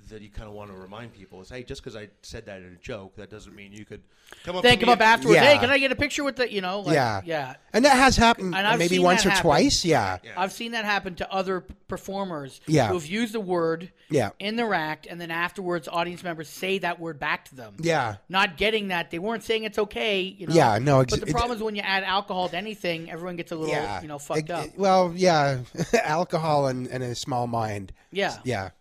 that you kind of want to remind people is, hey, just because I said that in a joke, that doesn't mean you could come up. Then to come up afterwards. Yeah. Hey, can I get a picture with the? You know, like, yeah, yeah. And that has happened And I've maybe once or happen. twice. Yeah. I've seen that happen to other performers Yeah. who've used the word Yeah. in their act, and then afterwards, audience members say that word back to them. Yeah. Not getting that they weren't saying it's okay. You know? Yeah, no, ex- But the problem is when you add alcohol to anything, everyone gets a little, Yeah. you know, fucked It- up. well, yeah, alcohol and, and a small mind. Yeah. Yeah.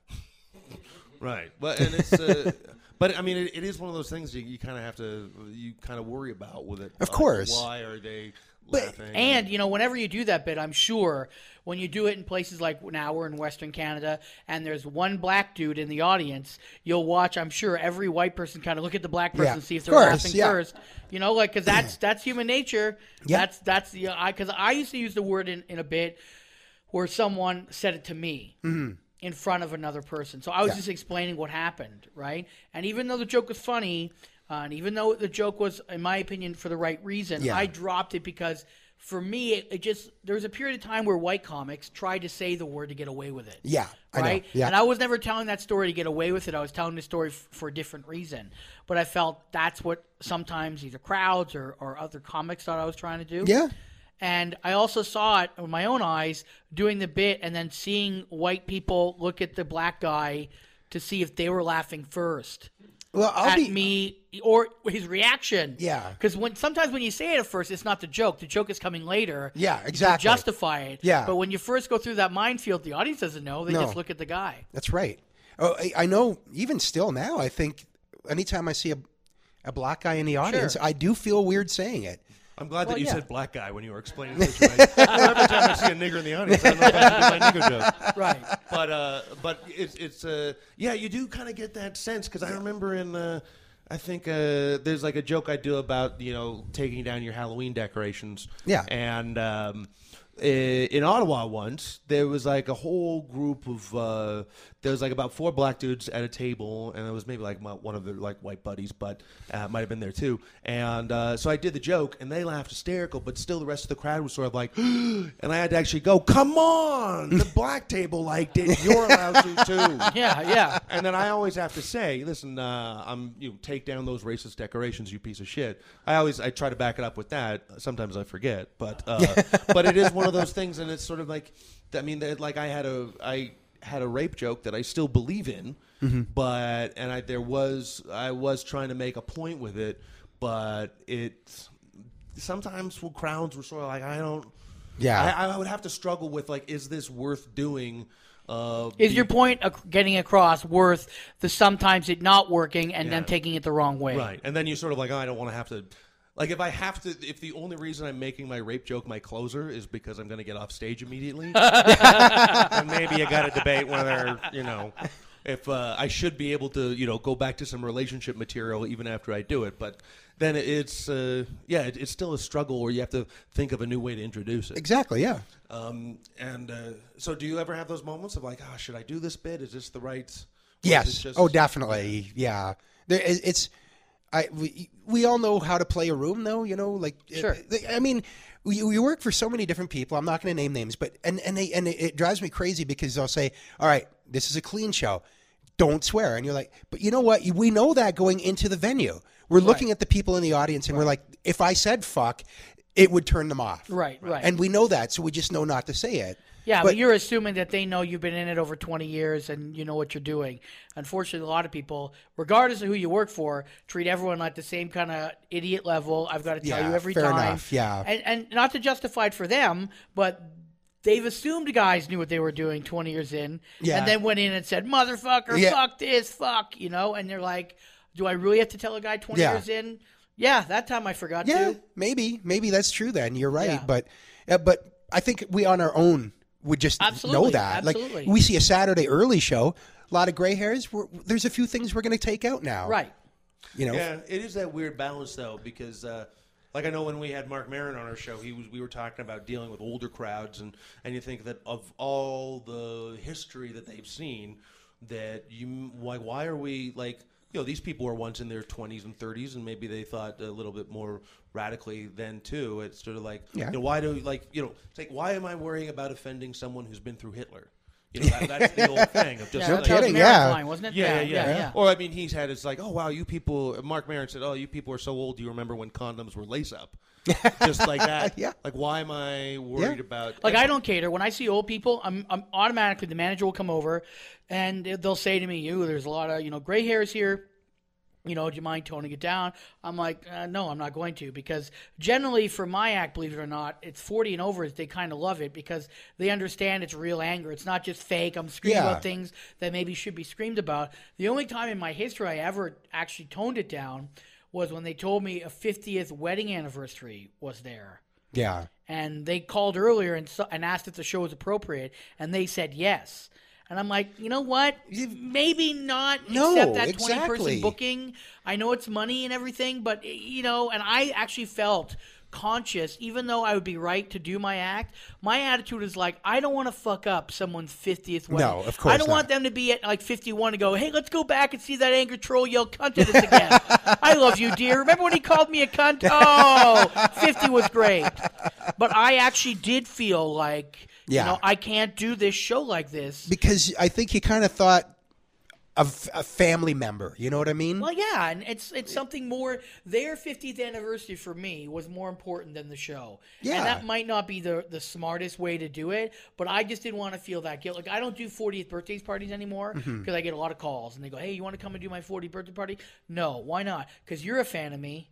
Right. Well, and it's. Uh, But I mean, it, it is one of those things you, you kind of have to you kind of worry about with it. Of Like, course. why are they laughing? And you know, whenever you do that bit, I'm sure when you do it in places like now we're in Western Canada, and there's one black dude in the audience, you'll watch. I'm sure every white person kind of look at the black person Yeah, see if of they're course, laughing yeah. first. You know, like because that's that's human nature. Yeah. That's that's the I because I used to use the word in, in a bit where someone said it to me. In front of another person, so I was Yeah. just explaining what happened, right? And even though the joke was funny, uh, and even though the joke was, in my opinion, for the right reason, Yeah. I dropped it because for me, it, it just there was a period of time where white comics tried to say the word to get away with it. Yeah, right. Yeah. And I was never telling that story to get away with it. I was telling the story f- for a different reason. But I felt that's what sometimes either crowds or, or other comics thought I was trying to do. Yeah. And I also saw it with my own eyes doing the bit and then seeing white people look at the black guy to see if they were laughing first. Well, I'll at be- me or his reaction. Yeah. Because when sometimes when you say it at first, it's not the joke. The joke is coming later. Yeah, to exactly. justify it. Yeah. But when you first go through that minefield, the audience doesn't know. They No. just look at the guy. That's right. Oh, I, I know. Even still now, I think anytime I see a, a black guy in the audience, Sure. I do feel weird saying it. I'm glad Well, that you yeah. said black guy when you were explaining the situation. Every time I see a nigger in the audience, I don't know if I should do my nigger joke. Right. But uh, but it's it's uh, yeah, you do kind of get that sense because I remember in uh, I think uh, there's like a joke I do about you know taking down your Halloween decorations. Yeah. And um, in Ottawa once there was like a whole group of uh, there was like about four black dudes at a table and it was maybe like my, one of their like white buddies but uh, might have been there too and uh, so I did the joke and they laughed hysterical but still the rest of the crowd was sort of like and I had to actually go come on the black table liked it you're allowed to too Yeah, yeah. and then I always have to say, listen, uh, I'm you know, take down those racist decorations, you piece of shit. I always I try to back it up with that. Sometimes I forget, but uh, but it is one of those things, and it's sort of like, I mean, like I had a I had a rape joke that I still believe in, Mhm. but and I there was I was trying to make a point with it, but it sometimes well, crowds were sort of like I don't. Yeah. I, I would have to struggle with like, is this worth doing? Uh, Is be- your point ac- getting across worth the sometimes it not working and then Yeah. taking it the wrong way? Right. And then you're sort of like, oh, I don't want to have to. Like, if I have to, if the only reason I'm making my rape joke my closer is because I'm going to get off stage immediately, then maybe I got to debate whether, you know. if uh, I should be able to, you know, go back to some relationship material even after I do it. But then it's, uh, yeah, it, it's still a struggle where you have to think of a new way to introduce it. Exactly. Yeah. Um, and uh, so, do you ever have those moments of like, oh, should I do this bit? Is this the right? Yes. just- oh, definitely. Yeah. There, it- it's. I we, we all know how to play a room, though. You know, like Sure. I mean, we, we work for so many different people. I'm not going to name names, but and and they, and it, it drives me crazy because they'll say, "All right, this is a clean show. Don't swear," and you're like, "But you know what? We know that going into the venue. We're looking at the people in the audience, and we're like, if I said fuck." It would turn them off. Right, right. And we know that, so we just know not to say it. Yeah, but, you're assuming that they know you've been in it over 20 years and you know what you're doing. Unfortunately, a lot of people, regardless of who you work for, treat everyone at the same kind of idiot level. I've got to tell Yeah, you every fair time. enough, yeah. And, and not to justify it for them, but they've assumed guys knew what they were doing 20 years in Yeah. and then went in and said, motherfucker, Yeah. fuck this, fuck, you know? And they're like, do I really have to tell a guy 20 Yeah. years in? Yeah, that time I forgot Yeah, to. maybe, maybe that's true. Then you're right, but uh, but I think we on our own would just know that. absolutely. Like we see a Saturday early show, a lot of gray hairs. We're, there's a few things we're going to take out now, Right. You know, Yeah, it is that weird balance though, because uh, like I know when we had Marc Maron on our show, he was we were talking about dealing with older crowds, and and you think that of all the history that they've seen, that you why why are we like you know these people were once in their 20s and 30s and maybe they thought a little bit more radically then too it's sort of like Yeah. you know, why do like you know it's like why am i worrying about offending someone who's been through hitler you know that, that's the old thing of just Yeah, like, kidding, yeah. line, wasn't it? yeah, yeah, yeah, yeah, yeah. Or I mean, he's had it's like, oh wow, you people. Marc Maron said, oh, you people are so old. Do you remember when condoms were lace up? Just like that. Yeah. Like, why am I worried Yeah. about? Like I don't cater. When I see old people, I'm, I'm automatically the manager will come over, and they'll say to me, "You, there's a lot of you know gray hairs here. You know, do you mind toning it down?" I'm like, uh, "No, I'm not going to," because generally for my act, believe it or not, it's 40 and over. They kind of love it because they understand it's real anger. It's not just fake. I'm screaming Yeah. about things that maybe should be screamed about. The only time in my history I ever actually toned it down was when they told me a 50th wedding anniversary was there yeah, and they called earlier and, and asked if the show was appropriate, and they said yes. And I'm like, you know what? Maybe not No, accept that 20 exactly. person booking. I know it's money and everything, but eh, you know, and I actually felt conscious, even though I would be right to do my act. My attitude is like, I don't want to fuck up someone's 50th wedding. No, of course I don't not. want them to be at like 51 and go, hey, let's go back and see that angry troll yell cunt at us again. I love you, dear. Remember when he called me a cunt? Oh, 50 was great. But I actually did feel like, Yeah. you know, I can't do this show like this. because I think he kind of thought of a family member. You know what I mean? Well, yeah, and it's it's something more. Their 50th anniversary for me was more important than the show. Yeah. and that might not be the the smartest way to do it, but I just didn't want to feel that guilt. Like I don't do 40th birthdays parties anymore because Mm-hmm. I get a lot of calls and they go, "Hey, you want to come and do my 40th birthday party?" No, why not? Because you're a fan of me.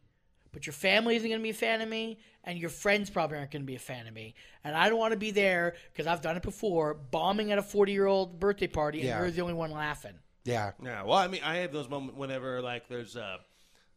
But your family isn't going to be a fan of me, and your friends probably aren't going to be a fan of me. And I don't want to be there because I've done it before, bombing at a 40 year old birthday party, and Yeah. you're the only one laughing. yeah, Yeah. Well, I mean, I have those moments whenever like there's a.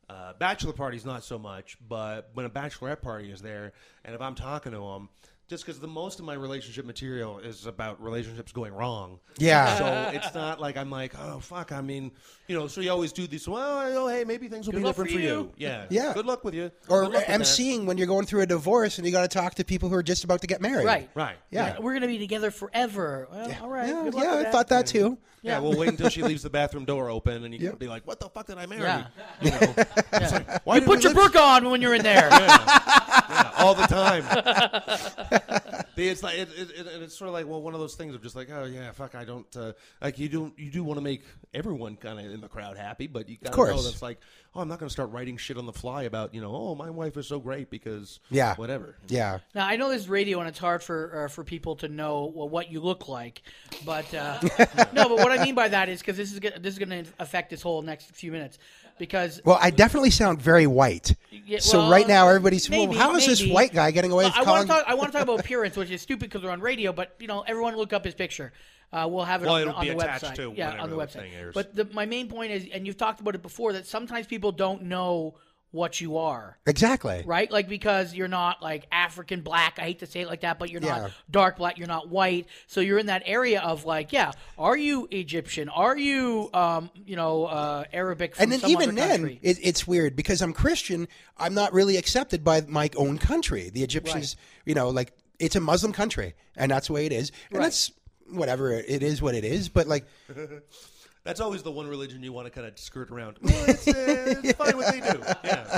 Uh, bachelor parties not so much, but when a bachelorette party is there, and if I'm talking to them, just because the most of my relationship material is about relationships going wrong. Yeah. So it's not like I'm like, oh fuck. I mean, you know. So you always do these. Well, oh, hey, maybe things will Good be luck different for for you. you. Yeah. Yeah. Good luck with you. or Good luck with that. emceeing when you're going through a divorce and you got to talk to people who are just about to get married. Right. Right. Yeah. We're going to be together forever. Well, all right. Yeah, good luck yeah, with I that. thought that too. Yeah, we'll wait until she leaves the bathroom door open, and you can be like, "What the fuck did I marry?" Yeah. You know, It's like, why You did put we your live- book on when you're in there. Yeah, all the time. The- it's like it, it, it, it's sort of like well, one of those things of just like, oh yeah, fuck, I don't uh, like you don't you do want to make everyone kind of in the crowd happy, but you got to know course. that's like, oh, I'm not going to start writing shit on the fly about you know, oh, my wife is so great because Yeah. whatever. Yeah. Now I know this is radio and it's hard for uh, for people to know well, what you look like, but uh, no. But what I mean by that is because this is go- this is going to affect this whole next few minutes because Well, I definitely sound very white. Yeah, so well, right now, everybody's maybe, well, how is this white guy getting away Well, with I want to talk. I want to talk about appearance, which is stupid because we're on radio. But you know, everyone look up his picture. Uh, we'll have it Well, on, the- it'll on be the attached website. to yeah, on the whenever the website. But the, my main point is, and you've talked about it before, that sometimes people don't know what you are. Exactly. Right? Like because you're not like African black, I hate to say it like that, but you're Yeah. not dark black, you're not white. So you're in that area of like, yeah, are you Egyptian? Are you um, you know, uh Arabic from and then some even then, it, it's weird because I'm Christian. I'm not really accepted by my own country. The Egyptians, you know, like it's a Muslim country, and that's the way it is. And Right. that's whatever it is, what it is. But like, That's always the one religion you want to kind of skirt around. Well, it's, uh, it's fine what they do. Yeah.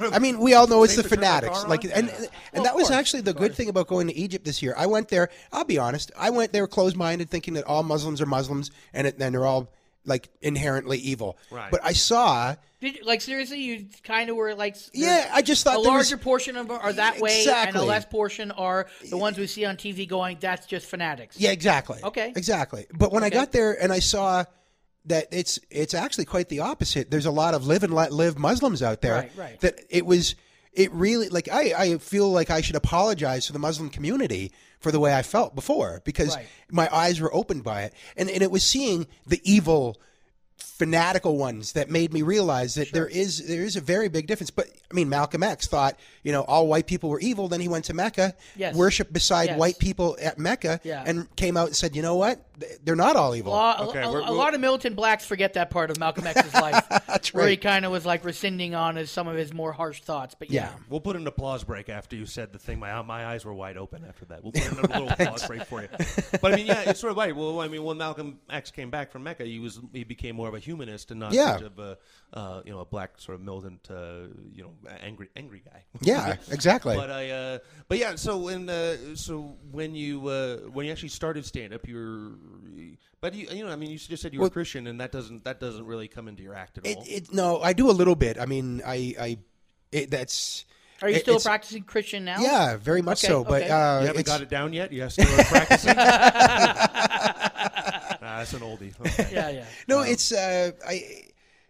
I mean, we all know it's the Safe to turn my fanatics. Like, and Yeah. and Well, that of was course, actually the good thing about going to Egypt this year. I went there. I'll be honest. I went there closed-minded, thinking that all Muslims are Muslims, and then and they're all like inherently evil. Right. But I saw. Did like seriously, you kind of were like Yeah, I just thought a there was- larger portion of them are that way, and Exactly. a less portion are the ones we see on TV going. That's just fanatics. Yeah, exactly. Okay. Exactly. But when I got there and I saw that it's it's actually quite the opposite. There's a lot of live and let live Muslims out there. Right, right. That it was it really like I, I feel like I should apologize to the Muslim community for the way I felt before because Right. my eyes were opened by it. And and it was seeing the evil fanatical ones that made me realize that there is there is a very big difference. But I mean, Malcolm X thought you know all white people were evil. Then he went to Mecca, Yes. worshipped beside Yes. white people at Mecca, Yeah. and came out and said, you know what, they're not all A evil. lot, a- a, a lot of militant blacks forget that part of Malcolm X's life, where he kind of was like rescinding on his, some of his more harsh thoughts. But yeah, We'll put an applause break after you said the thing. My my eyes were wide open after that. We'll put in a little applause break for you. But I mean, yeah, it's sort of right. Well, I mean, when Malcolm X came back from Mecca, he was he became more of a humanist and not Yeah. such of a uh, you know a black sort of militant uh, you know angry angry guy. Yeah, exactly. But I uh, but yeah. So when uh, so when you uh, when you actually started stand up, you're but you you know I mean you just said you were Well- Christian, and that doesn't that doesn't really come into your act at It, all. it, no, I do a little bit. I mean, I, I it, that's. are you still a it's- practicing Christian now? Yeah, very much Okay, so. But okay. uh, you haven't got it down yet. You still are practicing. Nah, that's an oldie. yeah, yeah. No, it's uh, I.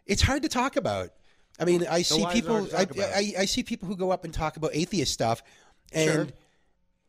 It's hard to talk about. I mean, I see why is it people. I. I, I see people who go up and talk about atheist stuff, and Sure.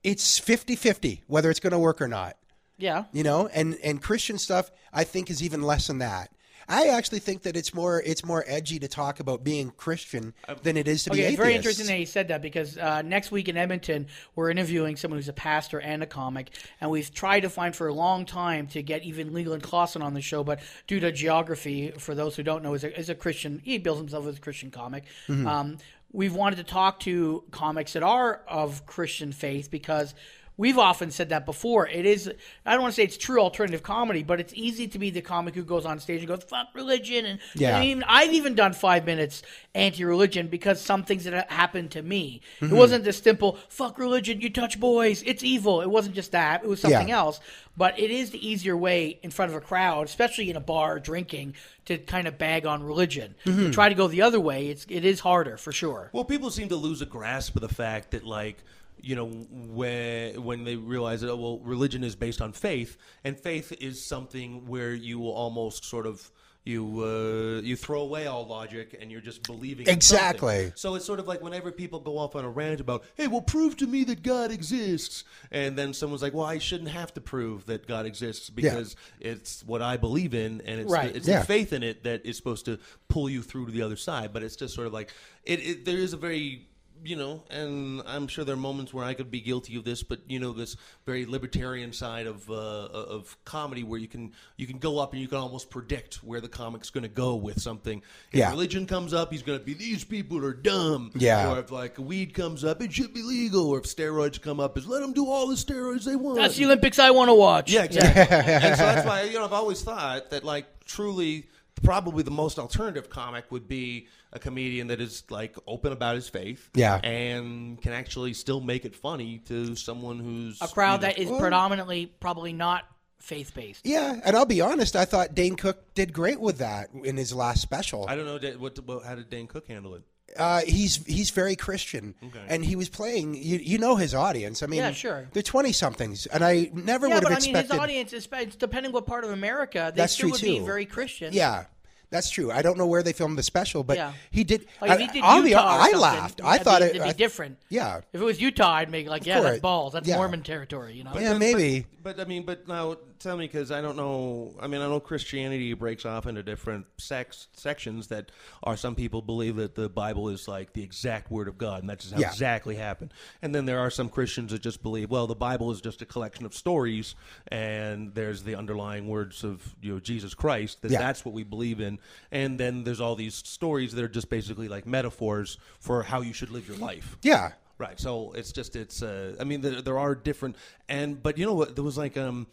it's 50-50 whether it's going to work or not. Yeah. You know, and and Christian stuff I think is even less than that. I actually think that it's more it's more edgy to talk about being Christian than it is to Okay, be atheist. it's very interesting that you said that because uh, next week in Edmonton, we're interviewing someone who's a pastor and a comic, and we've tried to find for a long time to get even Leland Klassen on the show, but due to geography, for those who don't know, is a, is a Christian. He bills himself as a Christian comic. Mhm. Um, we've wanted to talk to comics that are of Christian faith because. We've often said that before. It is, I don't want to say it's true alternative comedy, but it's easy to be the comic who goes on stage and goes, fuck religion. And, Yeah. and even, I've even done five minutes anti religion because some things that happened to me. Mhm. It wasn't this simple, fuck religion, you touch boys, it's evil. It wasn't just that, it was something Yeah. else. But it is the easier way in front of a crowd, especially in a bar drinking, to kind of bag on religion. Mhm. Try to go the other way, it's, it is harder for sure. Well, people seem to lose a grasp of the fact that, like, you know, when when they realize that, oh, well, religion is based on faith, and faith is something where you will almost sort of you uh, you throw away all logic and you're just believing Exactly. So it's sort of like whenever people go off on a rant about, hey, well, prove to me that God exists, and then someone's like, well, I shouldn't have to prove that God exists Yeah. because it's what I believe in, and it's Right. the, it's Yeah. the faith in it that is supposed to pull you through to the other side. But it's just sort of like it. it there is a very you know, and I'm sure there are moments where I could be guilty of this, but you know, this very libertarian side of uh, of comedy where you can you can go up and you can almost predict where the comic's going to go with something. If Yeah. religion comes up, he's going to be these people are dumb. Yeah. Or if like weed comes up, it should be legal. Or if steroids come up, is let them do all the steroids they want. That's the Olympics I want to watch. Yeah, exactly. and so that's why you know I've always thought that like truly probably the most alternative comic would be a comedian that is like open about his faith Yeah. and can actually still make it funny to someone who's A crowd you know- that is predominantly probably not faith based. Yeah, and I'll be honest. I thought Dane Cook did great with that in his last special. I don't know what, what how did Dane Cook handle it Uh, he's he's very Christian, Okay. and he was playing. You, you know his audience. I mean, Yeah, sure. They're twenty somethings, and I never yeah, would but have I mean, expected. his audience is it's depending what part of America, they That's still true would be too. very Christian. Yeah, that's true. I don't know where they filmed the special, but Yeah. he did. Like, if he I- did I'll be- Utah or I laughed. I thought be, it it'd be I- different. Yeah, If it was Utah, I'd make like, yeah, that's balls. That's Yeah. Mormon territory, you know. yeah, maybe. But I mean, but now tell me because I don't know. I mean, I know Christianity breaks off into different sex sections that are some people believe that the Bible is like the exact word of God, and that's just how Yeah. exactly happened. And then there are some Christians that just believe, well, the Bible is just a collection of stories, and there's the underlying words of you know Jesus Christ. That Yeah. that's what we believe in. And then there's all these stories that are just basically like metaphors for how you should live your life. Yeah. Right. So it's just it's. Uh, I mean, there, there are different and but you know what? There was like um,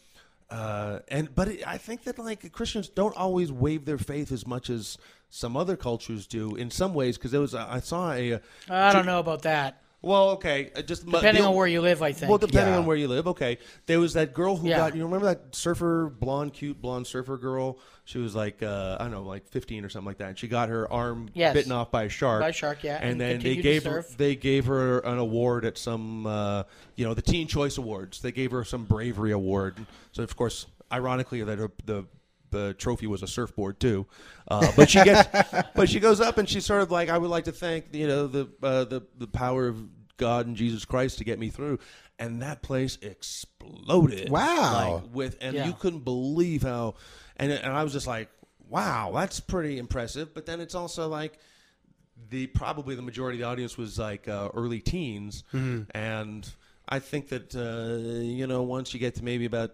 uh, and but it, I think that like Christians don't always waive their faith as much as some other cultures do in some ways because there was I saw a. uh, don't know about that. Well, okay, uh, just Depending on where you live, I think. Well, depending Yeah. on where you live, okay. There was that girl who Yeah. got. You remember that surfer, blonde, cute, blonde surfer girl? She was like, uh, I don't know, like fifteen or something like that. And she got her arm Yes. bitten off by a shark. By a shark, yeah, And, and then they continued to gave her surf. they gave her an award at some, uh, you know, the Teen Choice Awards. They gave her some bravery award. So of course, ironically, that her, the the trophy was a surfboard too. Uh, but she gets, but she goes up and she's sort of like, I would like to thank you know the uh, the the power of God and Jesus Christ to get me through. And that place exploded. Wow. Like with and Yeah. you couldn't believe how, and and I was just like, wow, that's pretty impressive. But then it's also like. The probably the majority of the audience was like uh, early teens, Mhm. and I think that uh, you know once you get to maybe about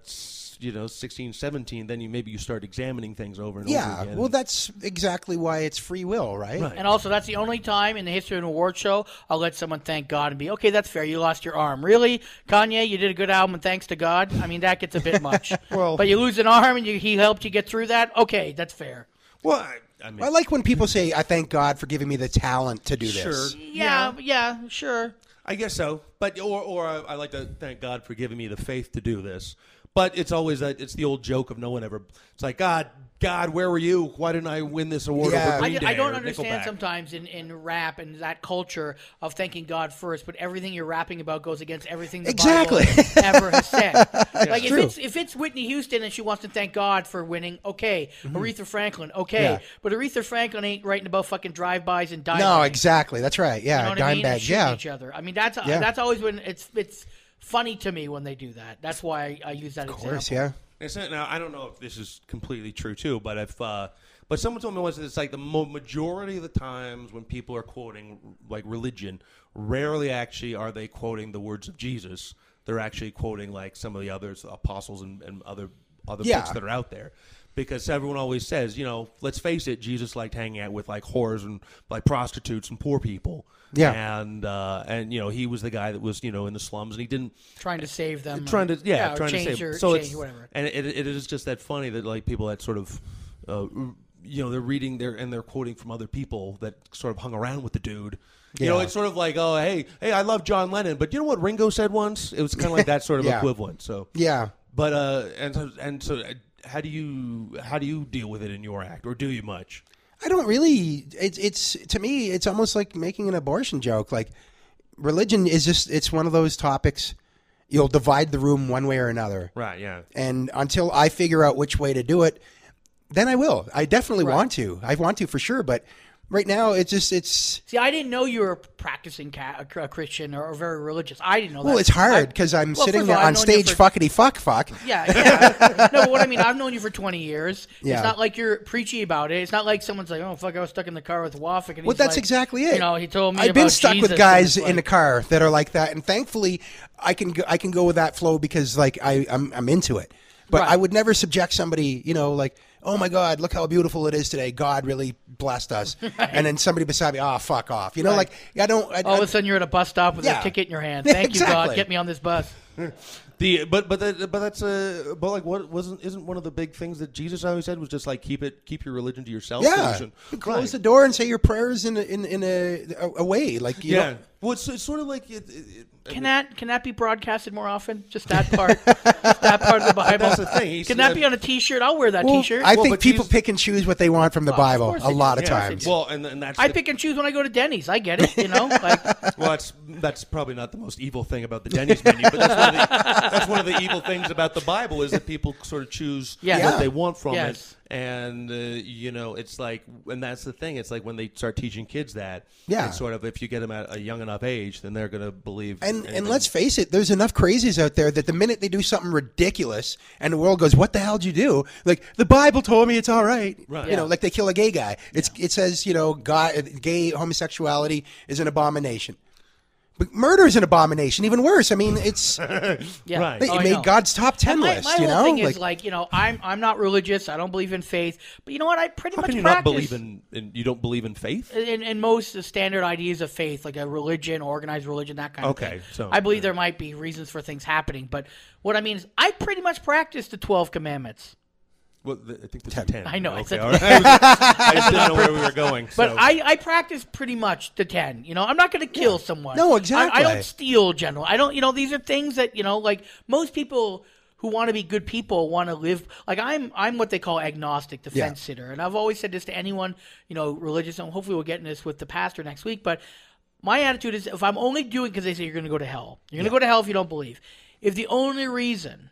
you know 16, 17, then you maybe you start examining things over and over again. Yeah. Well, that's exactly why it's free will, right? And also, that's the only time in the history of an award show I'll let someone thank God and be okay. That's fair. You lost your arm, really, Kanye. You did a good album, and thanks to God. I mean, that gets a bit much. Well- but you lose an arm, and you, he helped you get through that. Okay, that's fair. Well, I, I mean, I like when people say, "I thank God for giving me the talent to do this." Sure. Yeah, yeah, sure. I guess so. But or or I, I like to thank God for giving me the faith to do this. But it's always that it's the old joke of no one ever. It's like God, God, where were you? Why didn't I win this award over I, Green I Day don't understand Nickelback? sometimes in, in rap and that culture of thanking God first, but everything you're rapping about goes against everything the Exactly. Bible ever has said. like if True. it's if it's Whitney Houston and she wants to thank God for winning, okay. Aretha Franklin, okay. Mm-hmm. Yeah. But Aretha Franklin ain't writing about fucking drive-bys and dive. No, exactly. That's right. Yeah, you know dime I mean? Shooting Yeah. each other. I mean, that's Yeah. that's always when it's it's funny to me when they do that. That's why I, I use that Of course, example. yeah. It's not- now I don't know if this is completely true too, but if uh, but someone told me once that it's like the mo- majority of the times when people are quoting like religion, rarely actually are they quoting the words of Jesus. They're actually quoting like some of the others apostles and, and other other Yeah. books that are out there. Because everyone always says, you know, let's face it, Jesus liked hanging out with like whores and like prostitutes and poor people. Yeah. and uh, and you know he was the guy that was you know in the slums and he didn't Trying to save them. trying to or- yeah, trying to save your- so it's whatever. and it, it is just that funny that like people that sort of uh, you know they're reading their and they're quoting from other people that sort of hung around with the dude you know it's sort of like oh hey hey i love john lennon but you know what ringo said once it was kind of like that sort of Yeah. equivalent so Yeah. but uh and so and so how do you how do you deal with it in your act or do you much I don't really. It's it's to me, it's almost like making an abortion joke. Like religion is just it's one of those topics. You'll divide the room one way or another. right yeah And until I figure out which way to do it, then I will. I definitely want to. I want to for sure. But right now, it's just it's. See, I didn't know you were practicing ca- a Christian or, or very religious. I didn't know that. Well, that. it's hard because I'm well, sitting there all, on stage, for- fuckity fuck fuck. Yeah, yeah. no, but what I mean, I've known you for 20 years. Yeah. It's not like you're preachy about it. It's not like someone's like, oh, fuck, I was stuck in the car with Wafik. And Well, that's like- exactly it. You know, he told me I've been stuck Jesus, with guys it's in the car that are like that, and thankfully, I can go, I can go with that flow because like I I'm I'm into it. But Right. I would never subject somebody, you know, like oh my god, look how beautiful it is today. God really blessed us, and then somebody beside me, oh fuck off, you know, Right. like I don't. I, All of a sudden, you're at a bus stop with Yeah. a ticket in your hand. Thank you, God. Get me on this bus. The but but that, but that's a but like what wasn't isn't one of the big things that Jesus always said was just like keep it keep your religion to yourself. yeah, Solution. You close Right. the door and say your prayers in a, in in a, a, a way, like you yeah. know, Well, it's, it's sort of like it, it, it- Can that can that be broadcasted more often? Just that part, Just that part of the Bible. That's the thing. He Can that be on a T-shirt? I'll wear that Well, T-shirt. I Well, think but people Jesus- pick and choose what they want from the Well, Bible course a they do. lot of Yeah, of times. Well, and, and that's I the- pick and choose when I go to Denny's. I get it. You know, like well, that's that's probably not the most evil thing about the Denny's menu, but that's one of the, that's one of the evil things about the Bible is that people sort of choose Yeah. what Yeah. they want from Yes. it, And uh, you know, it's like, and that's the thing. It's like when they start teaching kids that, Yeah. it's sort of if you get them at a young enough age, then they're going to believe. And and let's face it, there's enough crazies out there that the minute they do something ridiculous and the world goes, "What the hell did you do?" Like the Bible told me it's all right. Right. You know, like they kill a gay guy. It's it says you know, God, gay homosexuality is an abomination. But murder is an abomination. Even worse. I mean, it's Yeah. Right. They Oh, I made. God's top ten my, list. my you whole know, thing is like you know, I'm I'm not religious. I don't believe in faith. But you know what? I pretty How much can you practice not believe in, in? You don't believe in faith? in, in most the standard ideas of faith, like a religion, organized religion, that kind Okay, of thing. Okay, so- I believe there might be reasons for things happening, but what I mean is, I pretty much practice the twelve commandments. Well, th- I think this is ten. I know, I said- all right. I, was- I just didn't know where we were going. But so. I, I practice pretty much the ten. You know, I'm not going to kill someone. No, I- I, don't steal, general. I don't. You know, these are things that you know, like most people who want to be good people want to live. Like I'm, I'm what they call agnostic, the Yeah. fence sitter, and I've always said this to anyone, you know, religious, and hopefully we'll get in this with the pastor next week. But my attitude is, if I'm only doing because they say you're going to go to hell, you're going to go to hell if you don't believe. If the only reason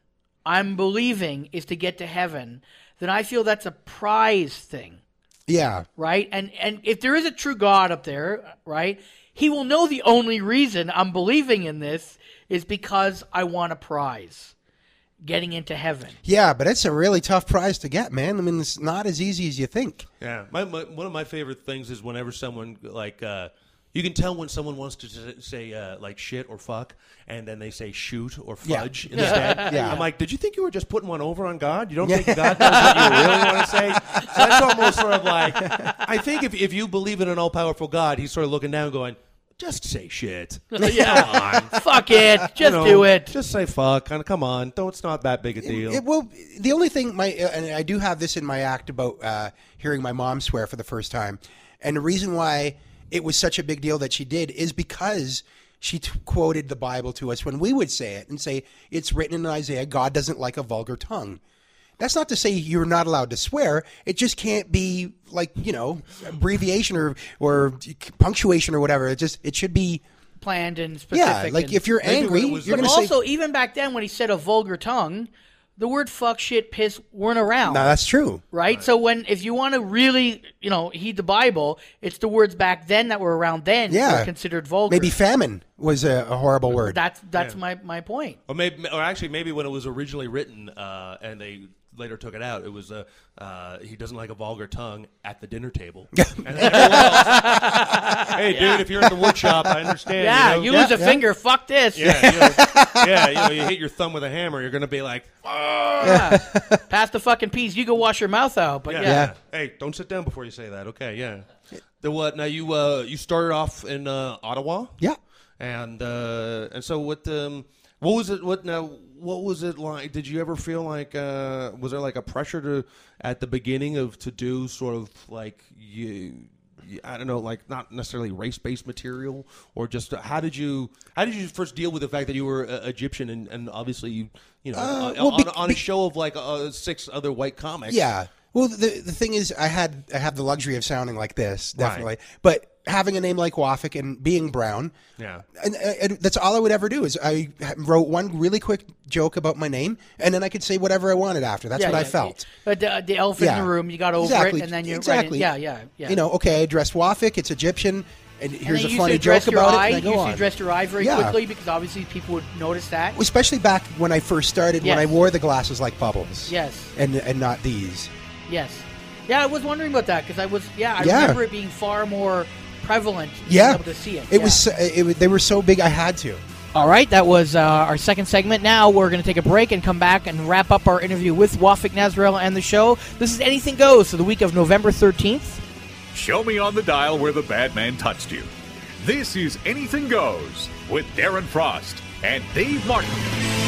I'm believing is to get to heaven, then I feel that's a prize thing yeah, right? And and if there is a true God up there, right, he will know the only reason I'm believing in this is because I want a prize, getting into heaven. yeah, but it's a really tough prize to get, man. I mean, it's not as easy as you think. Yeah, my, my, one of my favorite things is whenever someone like uh, you can tell when someone wants to say uh, like shit or fuck, and then they say shoot or Yeah. fudge instead. Yeah. I'm like, did you think you were just putting one over on God? You don't think God knows what you really want to say? So that's almost sort of like, I think if if you believe in an all powerful God, he's sort of looking down, going. Just say shit. Yeah. Come on. Fuck it, You just know, do it. Just say fuck. Kind of come on. Don't. It's not that big a deal. It, well, the only thing my uh, and I do have this in my act about uh, hearing my mom swear for the first time, and the reason why it was such a big deal that she did is because she t- quoted the Bible to us when we would say it and say it's written in Isaiah, God doesn't like a vulgar tongue. That's not to say you're not allowed to swear. It just can't be like you know abbreviation or or punctuation or whatever. It just it should be Planned and specific. yeah. Like and- if you're angry, when it was- you're going to say also even back then when he said a vulgar tongue, the word fuck, shit, piss weren't around. no. That's true. right? So when if you want to really, you know, heed the Bible, it's the words back then that were around then that Yeah. were considered vulgar. Maybe famine was a, a horrible word. that's that's my my point. Or maybe, or actually, maybe when it was originally written, uh, and they later took it out, it was uh, uh, he doesn't like a vulgar tongue at the dinner table. And everyone else, hey, dude, if you're at the wood shop, I understand. Yeah, you, you know? lose a finger, fuck this. Yeah, you know, yeah, you know, you hit your thumb with a hammer, you're gonna be like, Yeah. Pass the fucking peas. You go wash your mouth out. But yeah, yeah, Hey, don't sit down before you say that. Okay, yeah. The what? Now you uh, you started off in uh, Ottawa. Yeah. And uh, and so what? Um, what was it? What now? What was it like? Did you ever feel like? Uh, was there like a pressure to at the beginning of to do sort of like you? you- I don't know, like not necessarily race-based material, or just uh, how did you how did you first deal with the fact that you were uh, Egyptian and, and obviously you you know Uh, on, well, on, be- on a show of like uh, six other white comics? Yeah. Well, the the thing is, I had I have the luxury of sounding like this, Right. definitely. But having a name like Wafik and being brown, Yeah. and, and that's all I would ever do is I wrote one really quick joke about my name, and then I could say whatever I wanted after. That's Yeah, what I felt. But the, the elephant in the room, you got over Exactly. it, and then you exactly. yeah, yeah, yeah. You know, okay, I dressed Wafik. It's Egyptian, and And here's then a you funny used joke your about eye. it. And I you go used to on. address your eye very Yeah. quickly because obviously people would notice that. Especially back when I first started, when I wore the glasses like bubbles. Yes. And and not these. Yes. Yeah, I was wondering about that because I was yeah I Yeah. remember it being far more prevalent. Yeah. able to see it. It yeah. was. It, They were so big, I had to. All right, that was uh, our second segment. Now we're going to take a break and come back and wrap up our interview with Wafik Nasrallah and the show. This is Anything Goes for the week of November 13th. Show me on the dial where the bad man touched you. This is Anything Goes with Darren Frost and Dave Martin.